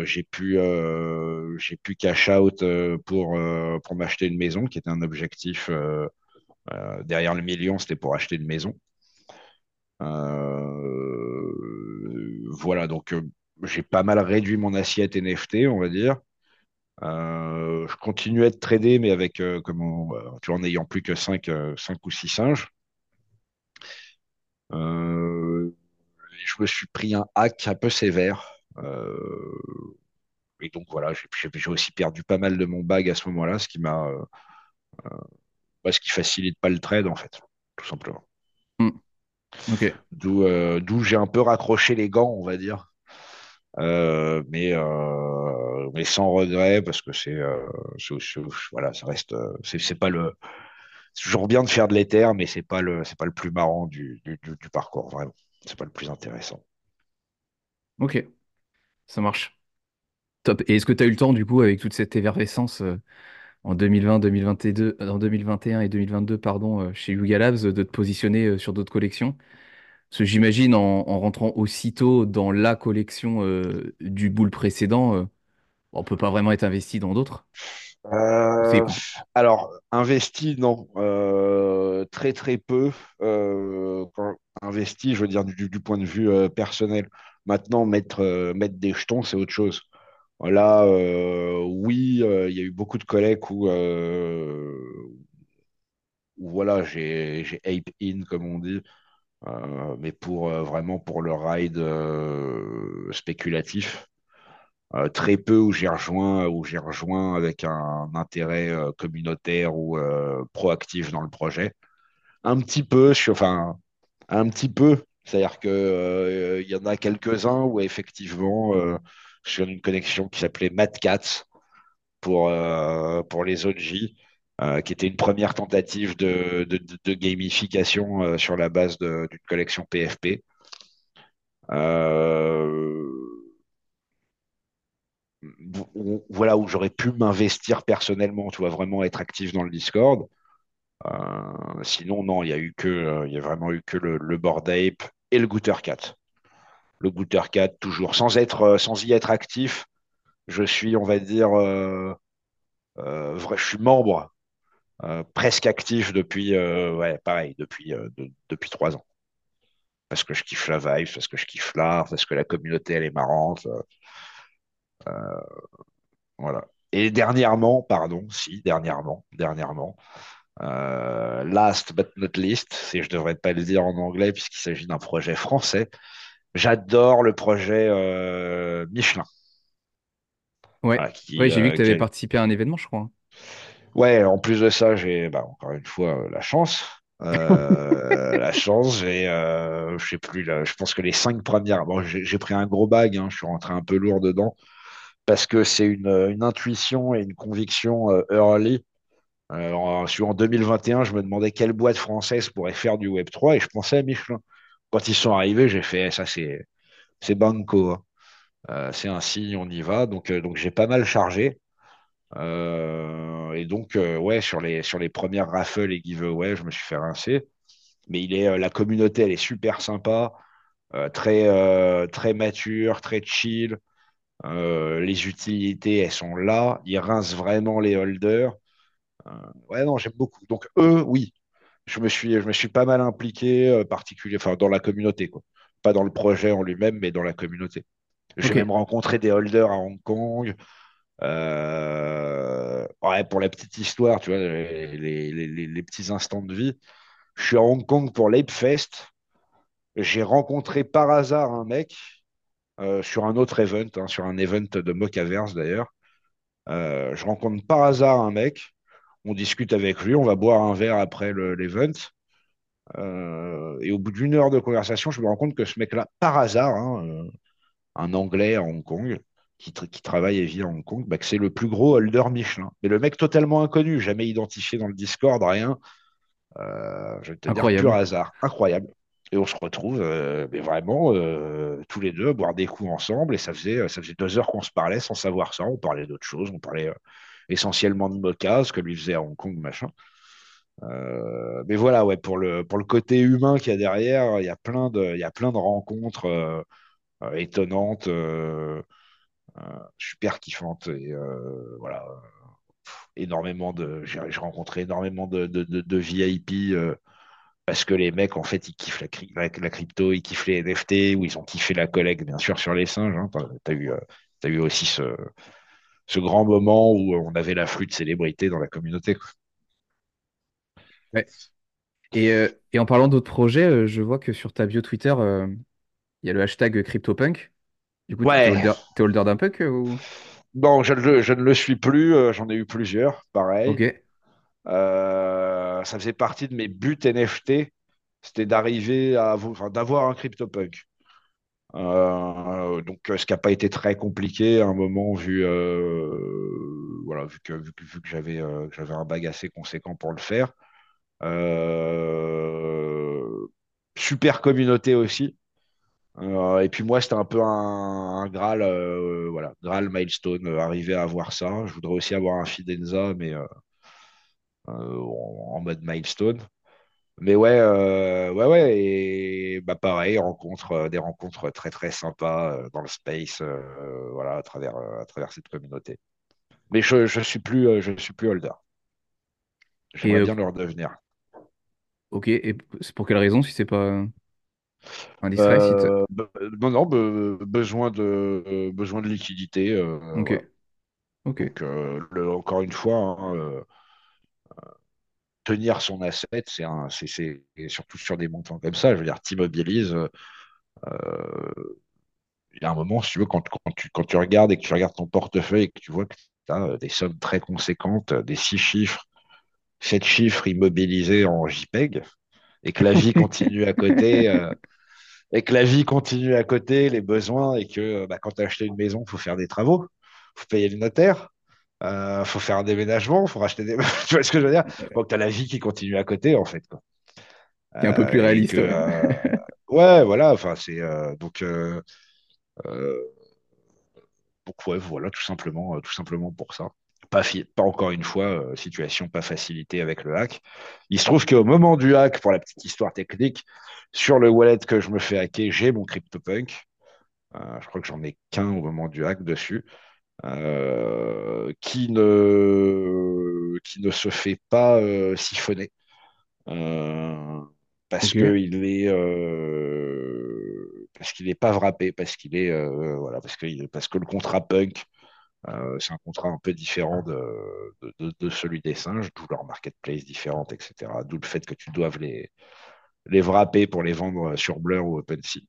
j'ai pu, pu cash out pour, pour m'acheter une maison, qui était un objectif derrière le million, c'était pour acheter une maison. voilà, donc j'ai pas mal réduit mon assiette NFT, on va dire. Euh, je continue à être tradé, mais avec, euh, comment, euh, tu en ayant plus que 5, ou 6 singes. je me suis pris un hack un peu sévère. et donc voilà, j'ai aussi perdu pas mal de mon bag à ce moment-là, ce qui m'a. Bah, ce qui facilite pas le trade, en fait, tout simplement. Hmm. D'où j'ai un peu raccroché les gants, on va dire. mais mais sans regret parce que c'est euh, voilà, ça reste euh, c'est pas le toujours bien de faire de l'éther, mais c'est pas le c'est pas le plus marrant du, du, du parcours vraiment. C'est pas le plus intéressant. Ok, ça marche. Top. Et est-ce que tu as eu le temps, du coup, avec toute cette effervescence euh, en 2020, 2022, en 2021 et 2022, pardon, chez Yuga Labs, de te positionner sur d'autres collections? Parce que j'imagine, en, en, rentrant aussitôt dans la collection du boule précédent, on peut pas vraiment être investi dans d'autres? Euh, alors, investi, non. Euh, très, très peu. Euh, investi, je veux dire, du, point de vue personnel. Maintenant, mettre, mettre des jetons, c'est autre chose. Là, oui, il y a eu beaucoup de collègues où, où voilà, j'ai ape in, comme on dit. mais pour vraiment pour le ride spéculatif. Euh, très peu où j'ai rejoint, où j'ai rejoint avec un, intérêt euh, communautaire ou euh, proactif dans le projet. un petit peu, enfin, un petit peu. C'est-à-dire qu'il euh, y en a quelques-uns où effectivement, euh, sur une connexion qui s'appelait Mad Cats pour, euh, pour les OG, qui était une première tentative de, de, gamification sur la base d'une collection PFP. Voilà où j'aurais pu m'investir personnellement, tu vois, vraiment être actif dans le Discord. Euh, sinon, non, il y a eu que, euh, il y a vraiment eu que le, le Ape et le Gooter 4. Le Gooter 4, toujours sans être, euh, sans y être actif. Je suis, on va dire, je suis membre presque actif depuis, ouais, depuis, depuis trois ans. Parce que je kiffe la vibe, parce que je kiffe l'art, parce que la communauté, elle est marrante. Voilà. Et dernièrement, pardon, si, dernièrement, dernièrement, euh, last but not least, si je ne devrais pas le dire en anglais puisqu'il s'agit d'un projet français, j'adore le projet euh, Michelin. Ouais, ouais j'ai vu que tu avais participé à un événement, je crois. Ouais, en plus de ça, j'ai bah, encore une fois euh, la chance. la chance, j'ai, je sais plus, je pense que les cinq premières, bon, j'ai pris un gros bag, hein, je suis rentré un peu lourd dedans, parce que c'est une, une, intuition et une conviction early en, en 2021, je me demandais quelle boîte française pourrait faire du Web3 et je pensais à Michelin. Quand ils sont arrivés, j'ai fait ça, c'est, banco. Hein. Euh, c'est un signe, on y va. Donc, euh, donc j'ai pas mal chargé. Euh, et donc, ouais, sur les, sur les premières raffles et giveaways, je me suis fait rincer. Mais il est, la communauté, elle est super sympa, très, très mature, très chill. Les utilités, elles sont là. Ils rincent vraiment les holders. Euh, ouais, non, j'aime beaucoup. Donc, eux, oui, je me suis, je me suis pas mal impliqué, euh, particulier, enfin, dans la communauté, quoi. Pas dans le projet en lui-même, mais dans la communauté. J'ai même rencontré des holders à Hong Kong. Euh, ouais, pour la petite histoire, tu vois, les, petits instants de vie. Je suis à Hong Kong pour l'Apefest. J'ai rencontré par hasard un mec sur un autre event, hein, sur un event de Mocaverse d'ailleurs. je rencontre par hasard un mec on discute avec lui, on va boire un verre après l'event. Euh, et au bout d'une heure de conversation, je me rends compte que ce mec-là, par hasard, hein, euh, un Anglais à Hong Kong, qui, travaille et vit à Hong Kong, bah, c'est le plus gros holder Michelin. Mais le mec totalement inconnu, jamais identifié dans le Discord, rien. Euh, je vais te dire pur hasard. Incroyable. Et on se retrouve mais vraiment tous les deux à boire des coups ensemble. Et ça faisait, ça faisait deux heures qu'on se parlait sans savoir ça. On parlait d'autres choses. On parlait essentiellement de Mocha, ce que lui faisait à Hong Kong, machin. Euh, mais voilà, ouais, pour le, pour le côté humain qu'il y a derrière, il y a plein de, il y a plein de rencontres euh, euh, étonnantes, super kiffantes. Et voilà, énormément de. J'ai rencontré énormément de, de, VIP parce que les mecs, en fait, ils kiffent la, la, crypto, ils kiffent les NFT, ou ils ont kiffé la collecte, bien sûr, sur les singes. Hein. Tu as, eu, as eu aussi ce, ce grand moment où on avait l'afflux de célébrités dans la communauté. Ouais. Et, euh, et, en parlant d'autres projets, euh, je vois que sur ta bio Twitter, euh, il y a le hashtag CryptoPunk. Du coup, tu es holder, d'un punk ou... Non, je, je, ne le suis plus. J'en ai eu plusieurs, pareil. Ok. Ça faisait partie de mes buts NFT. C'était d'arriver à d'avoir un CryptoPunk. Euh, donc, ce qui n'a pas été très compliqué à un moment, vu, euh, voilà, vu que, vu, que j'avais euh, un bag assez conséquent pour le faire. super communauté aussi. et puis moi, c'était un peu un, Graal, voilà, Graal milestone, arriver à avoir ça. Je voudrais aussi avoir un Fidenza, mais en, mode milestone. Mais ouais, euh, ouais, ouais, et bah pareil, rencontre, euh, des rencontres très très sympas euh, dans le space, voilà, à travers, à travers cette communauté. Mais je, je suis plus, je suis plus holder. J'aimerais bien le redevenir. Ok, et c'est pour quelle raison si c'est pas indiscret Non, non, besoin de besoin de liquidité. ok. Donc, le, encore une fois. Hein, tenir son asset, c'est un, c'est, surtout sur des montants comme ça. Je veux dire, tu immobilises. Euh, il y a un moment, si tu veux, quand, tu, quand tu regardes et que tu regardes ton portefeuille et que tu vois que tu as euh, des sommes très conséquentes, des six chiffres, sept chiffres immobilisés en JPEG, et que la vie continue à côté, euh, et que la vie continue à côté, les besoins, et que bah, quand tu as acheté une maison, il faut faire des travaux, il faut payer le notaire, euh, faut faire un déménagement, il faut racheter des. tu vois ce que je veux dire? Donc, tu as la vie qui continue à côté, en fait. Quoi. Qui est un peu plus réaliste. ouais, voilà, enfin, c'est. donc. donc ouais, voilà, tout simplement, tout simplement pour ça. Pas, pas, encore une fois, situation pas facilitée avec le hack. Il se trouve qu'au moment du hack, pour la petite histoire technique, sur le wallet que je me fais hacker, j'ai mon CryptoPunk. Euh, je crois que j'en ai qu'un au moment du hack dessus. Euh, qui, ne, qui ne se fait pas euh, siphonner. parce qu'il est parce qu'il n'est pas wrappé, parce qu'il est voilà, parce que parce que le contrat punk c'est un contrat un peu différent de, de, de, celui des singes, d'où leur marketplace différente, etc. D'où le fait que tu doives les, les wrapper pour les vendre sur Blur ou OpenSea.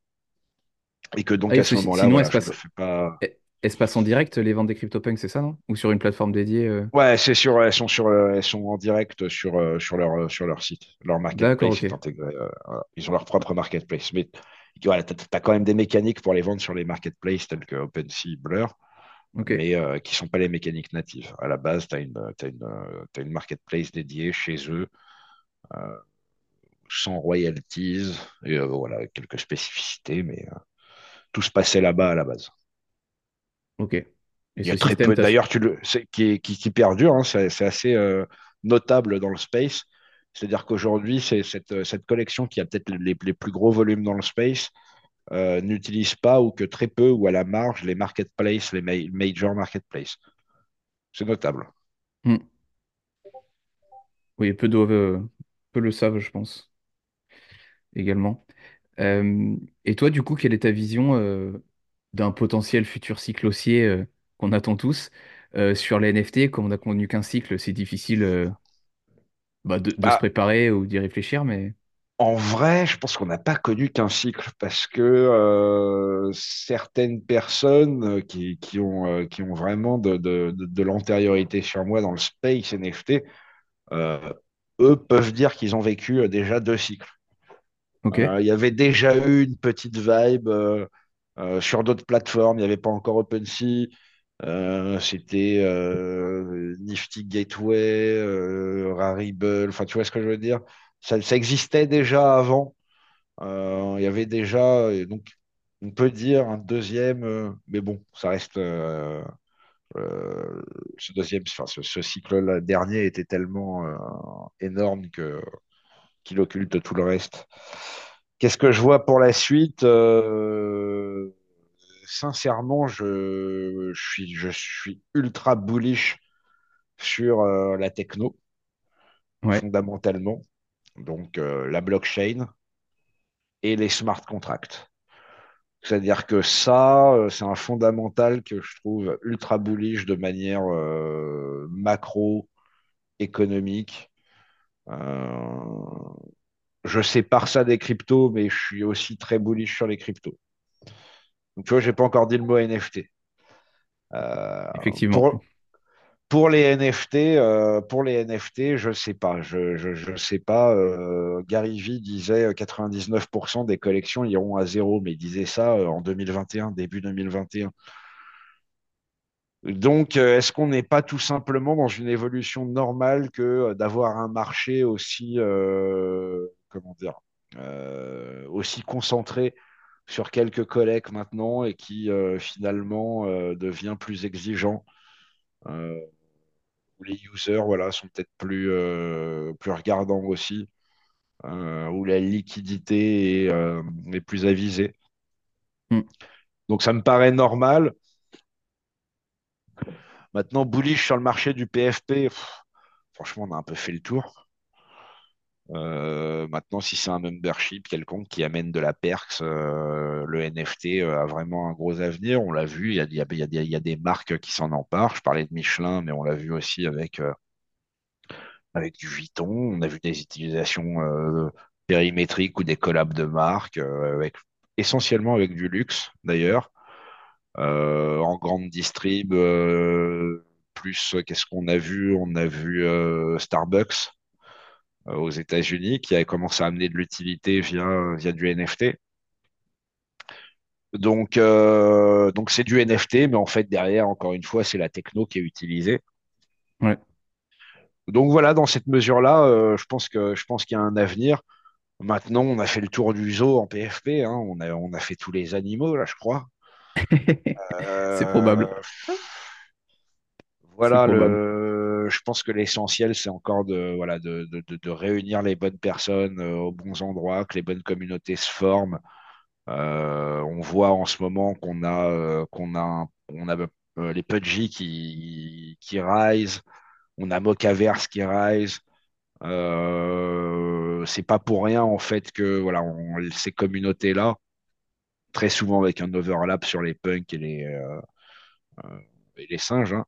Et que donc ah, à ce moment-là, voilà, je fais pas. Elles se passent en direct les ventes des CryptoPunks, c'est ça, non? Ou sur une plateforme dédiée euh? Ouais, c'est sur, elles sont sur, elles sont en direct sur, euh, sur leur, sur leur site, leur marketplace est intégré. Euh, ils ont leur propre marketplace, mais voilà, tu as, quand même des mécaniques pour les vendre sur les marketplaces tels que OpenSea, Blur, mais qui sont pas les mécaniques natives. À la base, tu as, as, as, une marketplace dédiée chez eux sans royalties, et voilà, quelques spécificités, mais tout se passait là-bas à la base. Ok. Il y a très peu, d'ailleurs, qui, qui, qui, perdure, hein, c'est assez euh, notable dans le space. C'est-à-dire qu'aujourd'hui, cette, cette collection qui a peut-être les, les, plus gros volumes dans le space euh, n'utilise pas ou que très peu ou à la marge les marketplaces, les major marketplaces. C'est notable. Hmm. Oui, peu, euh, peu le savent, je pense, également. et toi, du coup, quelle est ta vision d'un potentiel futur cycle haussier euh, qu'on attend tous. Euh, sur les NFT, comme on a connu qu'un cycle, c'est difficile euh, bah, de, bah, se préparer ou d'y réfléchir, mais... En vrai, je pense qu'on n'a pas connu qu'un cycle parce que certaines personnes qui, ont, qui ont vraiment de, de, l'antériorité sur moi dans le space NFT, eux peuvent dire qu'ils ont vécu déjà deux cycles. Il y avait déjà eu une petite vibe euh, sur d'autres plateformes, il n'y avait pas encore OpenSea. Euh, c'était euh, Nifty Gateway, Rarible, enfin tu vois ce que je veux dire? Ça, existait déjà avant. Il y avait déjà, donc on peut dire un deuxième, mais bon, ça reste ce deuxième, enfin, ce, cycle-là dernier était tellement énorme qu'il occulte tout le reste. Qu'est-ce que je vois pour la suite euh, Sincèrement, je, suis, je suis ultra bullish sur euh, la techno, fondamentalement. Donc, euh, la blockchain et les smart contracts. C'est-à-dire que ça, c'est un fondamental que je trouve ultra bullish de manière macro, économique je sépare ça des cryptos, mais je suis aussi très bullish sur les cryptos. Donc, tu vois, je n'ai pas encore dit le mot NFT. Euh, Effectivement. Pour, les NFT, euh, pour les NFT, je ne sais pas. Je ne sais pas. Euh, Gary Vee disait 99% des collections iront à zéro, mais il disait ça en 2021, début 2021. Donc, est-ce qu'on n'est pas tout simplement dans une évolution normale que d'avoir un marché aussi comment dire, euh, aussi concentré sur quelques collègues maintenant et qui euh, finalement euh, devient plus exigeant. où les users voilà, sont peut-être plus, plus regardants aussi, où la liquidité est, plus avisée. Hmm. Donc ça me paraît normal. Maintenant, bullish sur le marché du PFP, franchement, on a un peu fait le tour. Euh, maintenant, si c'est un membership quelconque qui amène de la perks, euh, le NFT euh, a vraiment un gros avenir. On l'a vu, il y a, des marques qui s'en emparent. Je parlais de Michelin, mais on l'a vu aussi avec, avec du Vuitton. On a vu des utilisations périmétriques ou des collabs de marques, avec, essentiellement avec du luxe d'ailleurs, en grande distrib. plus, qu'est-ce qu'on a vu? On a vu Starbucks aux États-Unis qui a commencé à amener de l'utilité via, via du NFT. Donc, euh, donc c'est du NFT, mais en fait, derrière, encore une fois, c'est la techno qui est utilisée. Ouais. Donc voilà, dans cette mesure-là, euh, je pense que je pense qu'il y a un avenir. Maintenant, on a fait le tour du zoo en PFP, hein. on a, on a fait tous les animaux, là, je crois. C'est probable. Euh, voilà, probable. le, je pense que l'essentiel, c'est encore de, voilà, de, de, de- réunir les bonnes personnes euh, aux bons endroits, que les bonnes communautés se forment. Euh, on voit en ce moment qu'on a, euh, qu'on a, on a euh, les Pudgy qui, qui rise, on a Mocaverse qui rise. Euh, c'est pas pour rien en fait que voilà, ces communautés-là, très souvent avec un overlap sur les punks et les, euh, euh, et les singes, hein,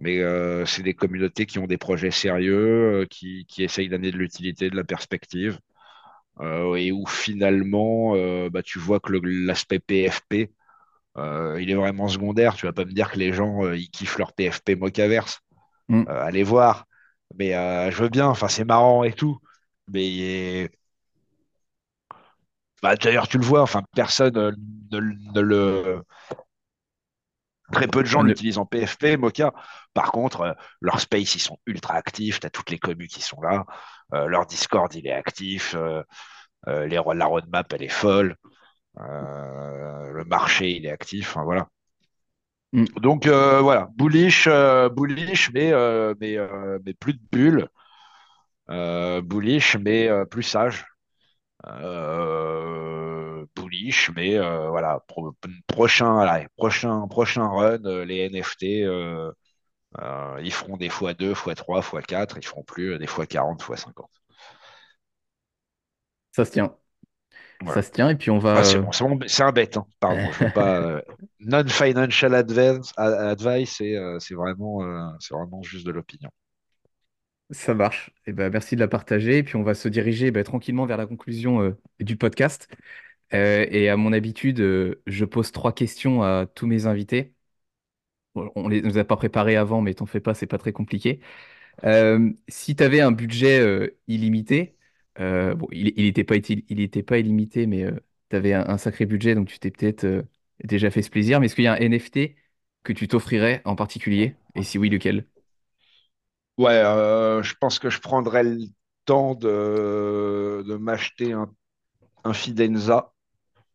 mais euh, c'est des communautés qui ont des projets sérieux, euh, qui, qui essayent d'amener de l'utilité, de la perspective, euh, et où finalement, bah, tu vois que l'aspect PFP, il est vraiment secondaire. Tu vas pas me dire que les gens, ils kiffent leur PFP Mocaverse. Mm. Allez voir. Mais je veux bien, enfin, c'est marrant et tout. Mais bah, d'ailleurs, tu le vois, enfin, personne ne, ne le. Très peu de gens l'utilisent en PFP, Mocha. Par contre, euh, leur space, ils sont ultra actifs. Tu as toutes les communes qui sont là. Euh, leur Discord, il est actif. Euh, les, la roadmap, elle est folle. Le marché, il est actif. Voilà. Mm. Donc, voilà. Bullish, bullish mais, mais, mais plus de bulles. Bullish, mais plus sage. Euh, mais euh, voilà, pro- prochain, allez, prochain, prochain run, euh, les NFT, euh, ils feront des fois 2, fois 3, fois 4, ils feront plus des fois 40, fois 50. Ça se tient. Ça se tient. Et puis on va. Ah, c'est bon, bon, un bête, hein, pardon, je veux pas. euh, non-financial advice, advice c'est euh, c'est vraiment, euh, c'est vraiment juste de l'opinion. Ça marche. Et ben, merci de la partager. Et puis on va se diriger ben, tranquillement vers la conclusion du podcast. Euh, et à mon habitude, euh, je pose trois questions à tous mes invités. On les nous a pas préparés avant, mais t'en fais pas, c'est pas très compliqué. Euh, si tu avais un budget illimité, bon, il, il était pas, illimité, mais tu avais un, sacré budget, donc tu t'es peut-être déjà fait ce plaisir. Mais est-ce qu'il y a un NFT que tu t'offrirais en particulier? Et si oui, lequel? Ouais, je pense que je prendrais le temps de, de m'acheter un, un Fidenza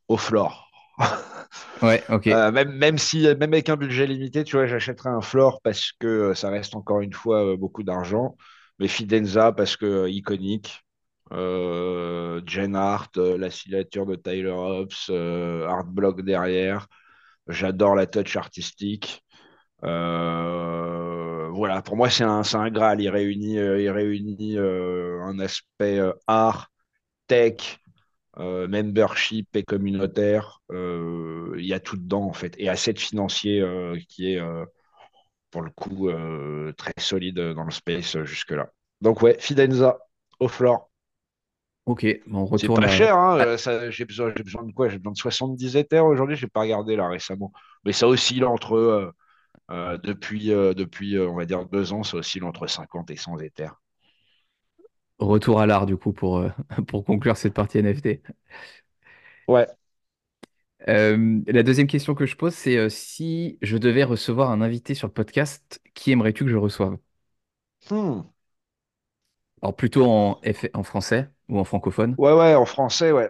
au floor. Ouais, ok. Euh, même, même si, même avec un budget limité, tu vois, j'achèterais un floor parce que euh, ça reste encore une fois euh, beaucoup d'argent. Mais Fidenza parce que iconique. Euh, Jen Hart, la signature de Tyler Hobbs, euh, Art Block derrière. J'adore la touch artistique. Voilà, pour moi, c'est un, un Graal. Il réunit, il réunit un aspect art, tech, euh, membership et communautaire. Euh, il y a tout dedans, en fait. Et asset financier euh, qui est, euh, pour le coup, euh, très solide dans le space euh, jusque-là. Donc, ouais, Fidenza, au floor. Ok, bon, on C'est pas à... cher, hein, ça, j'ai besoin, j'ai besoin de quoi? J'ai besoin de 70 Ethers aujourd'hui, j'ai pas regardé là récemment. Mais ça oscille entre, euh, euh, depuis, euh, depuis euh, on va dire, deux ans, ça oscille entre 50 et 100 Ethers. Retour à l'art, du coup, pour, euh, pour conclure cette partie NFT. Ouais. Euh, la deuxième question que je pose, c'est euh, si je devais recevoir un invité sur le podcast, qui aimerais-tu que je reçoive? Hmm. Alors plutôt en, F- en français ou en francophone? Ouais, ouais, en français, ouais.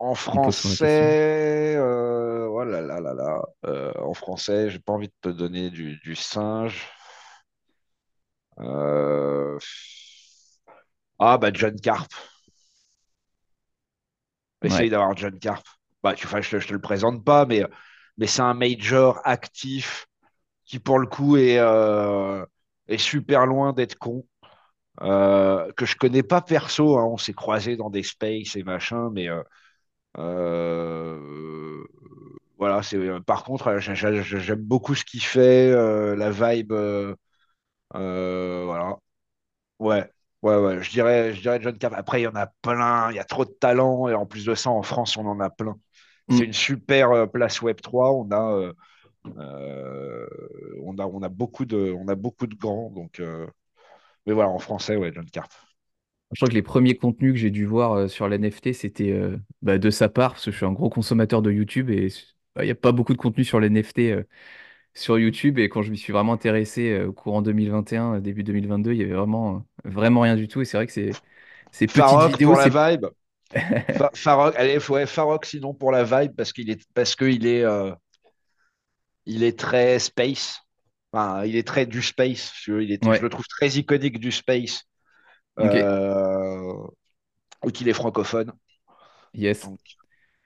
En On pose sur la question. français, euh, oh là là là là, euh, en français, j'ai pas envie de te donner du, du singe. Euh, Ah, bah, John Carp. Essaye Ouais. d'avoir John Carp. Bah, tu, je, te- je te le présente pas, mais, mais c'est un major actif qui, pour le coup, est, euh, est super loin d'être con. Euh, que je connais pas perso, hein, on s'est croisés dans des spaces et machin, mais euh, voilà, c'est par contre, j'ai- j'ai- j'aime beaucoup ce qu'il fait, la vibe, voilà. Je dirais, je dirais John Carp. Après, il y en a plein, il y a trop de talent, et en plus de ça, en France, on en a plein. C'est une Mm. super euh, place Web 3. On a, euh, euh, on a, on a beaucoup de, on a beaucoup de grands. Donc, euh, mais voilà, en français, ouais, John Carp. Je crois que les premiers contenus que j'ai dû voir sur l'NFT, c'était euh, bah, de sa part, parce que je suis un gros consommateur de YouTube et bah, il n'y a pas beaucoup de contenu sur l'NFT sur YouTube. Et quand je m'y suis vraiment intéressé euh, au courant 2021, euh, début 2022, il y avait vraiment, euh, vraiment rien du tout. Et c'est vrai que c'est ces petites Farok vidéos, pour la vibe. Fa- Farok, allez, ouais, Farok sinon pour la vibe parce qu'il est parce que il est euh, il est très space. Enfin, il est très du space. Je, il est, je le trouve très iconique du space. ok, Euh, ou qu'il est francophone. yes, Donc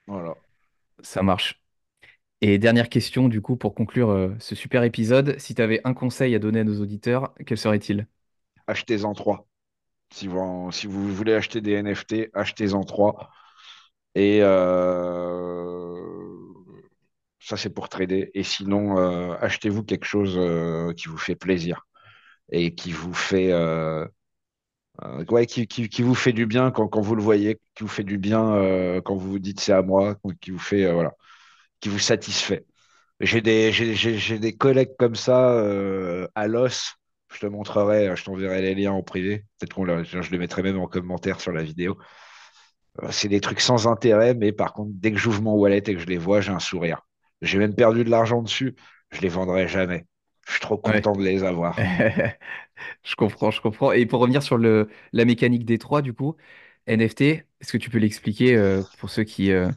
voilà. ça marche. Et dernière question, du coup, pour conclure euh, ce super épisode, si tu avais un conseil à donner à nos auditeurs, quel serait-il? Achetez-en trois. Si vous, voulez acheter des NFT, achetez-en trois. Et euh, ça, c'est pour trader. Et sinon, euh, achetez-vous quelque chose qui vous fait plaisir et qui vous fait, vous fait du bien quand, quand vous le voyez, qui vous fait du bien quand vous vous dites c'est à moi, qui vous fait, voilà, qui vous satisfait. J'ai des, j'ai, j'ai- j'ai des collègues comme ça euh, à l'os. Je te montrerai, je t'enverrai les liens en privé. Peut-être qu'on je les mettrai même en commentaire sur la vidéo. Euh, C'est des trucs sans intérêt, mais par contre, dès que j'ouvre mon wallet et que je les vois, j'ai un sourire. J'ai même perdu de l'argent dessus. Je les vendrai jamais. Je suis trop Ouais. content de les avoir. Je comprends, je comprends. Et pour revenir sur le, la mécanique des trois, du coup, NFT, est-ce que tu peux l'expliquer euh, pour ceux qui euh,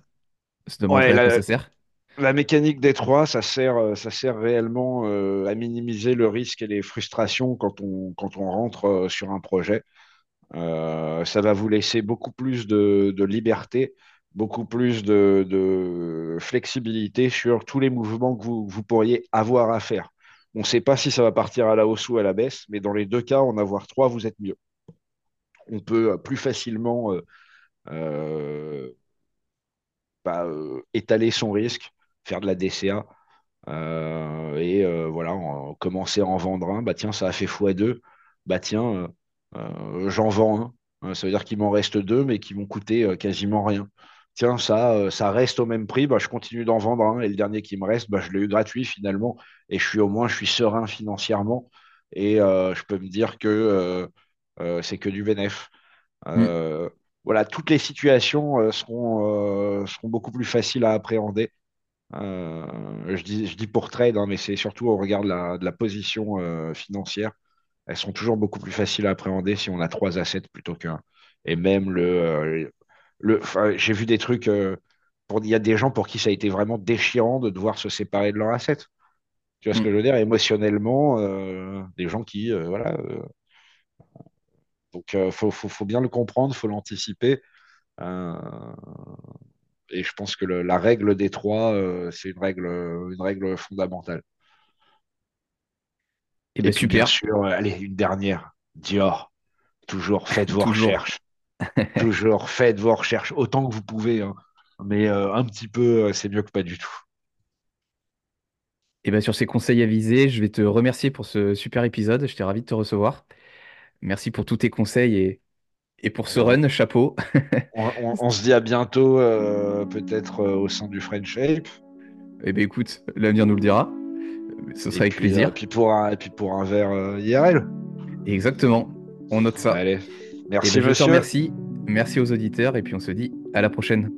se Ouais, demanderaient à quoi ça sert? La mécanique des trois, ça sert, euh, réellement euh, à minimiser le risque et les frustrations quand on, rentre euh, sur un projet. Ça va vous laisser beaucoup plus de, liberté, beaucoup plus de, flexibilité sur tous les mouvements que vous, pourriez avoir à faire. On ne sait pas si ça va partir à la hausse ou à la baisse, mais dans les deux cas, en avoir trois, vous êtes mieux. On peut plus facilement étaler son risque, faire de la DCA euh, et euh, voilà, en- commencer à en vendre un. Bah tiens, ça a fait x2. Bah tiens, euh, j'en vends un. Ça veut dire qu'il m'en reste deux, mais qui vont coûter quasiment rien. Tiens, ça, ça reste au même prix, bah, je continue d'en vendre un. Et le dernier qui me reste, bah, je l'ai eu gratuit finalement. Et je suis au moins, je suis serein financièrement. Et euh, je peux me dire que euh, euh, c'est que du bénéf. Euh, voilà, toutes les situations seront, seront beaucoup plus faciles à appréhender. Euh, je dis, je dis pour trade, hein, mais c'est surtout au regard de la, de la position euh, financière. Elles sont toujours beaucoup plus faciles à appréhender si on a trois assets plutôt qu'un. Et même le, euh, le, j'ai vu des trucs. pour, il y a des gens pour qui ça a été vraiment déchirant de devoir se séparer de leur asset. Tu vois ce Hmm. que je veux dire? Émotionnellement, euh, des gens qui, euh, voilà. euh, donc, faut, faut, faut bien le comprendre, faut l'anticiper. Euh, et je pense que le- la règle des trois, euh, c'est une règle, une règle fondamentale. Eh Et ben puis, bien super, sûr, euh, allez, une dernière. Dior, toujours faites vos toujours. recherches. Toujours faites vos recherches autant que vous pouvez. hein. Mais euh, un petit peu, euh, c'est mieux que pas du tout. Et ben sur ces conseils avisés, je vais te remercier pour ce super épisode. J'étais ravi de te recevoir. Merci pour tous tes conseils et, et pour ce run, chapeau. on, on- on se dit à bientôt, euh, peut-être euh, au sein du French Shape. Eh ben écoute, l'avenir nous le dira. Ce Et sera avec puis, euh, plaisir. puis, pour un, et puis pour un verre euh, IRL. Exactement. On note ça. Allez, Eh merci ben je te monsieur. remercie. Merci aux auditeurs et puis on se dit à la prochaine.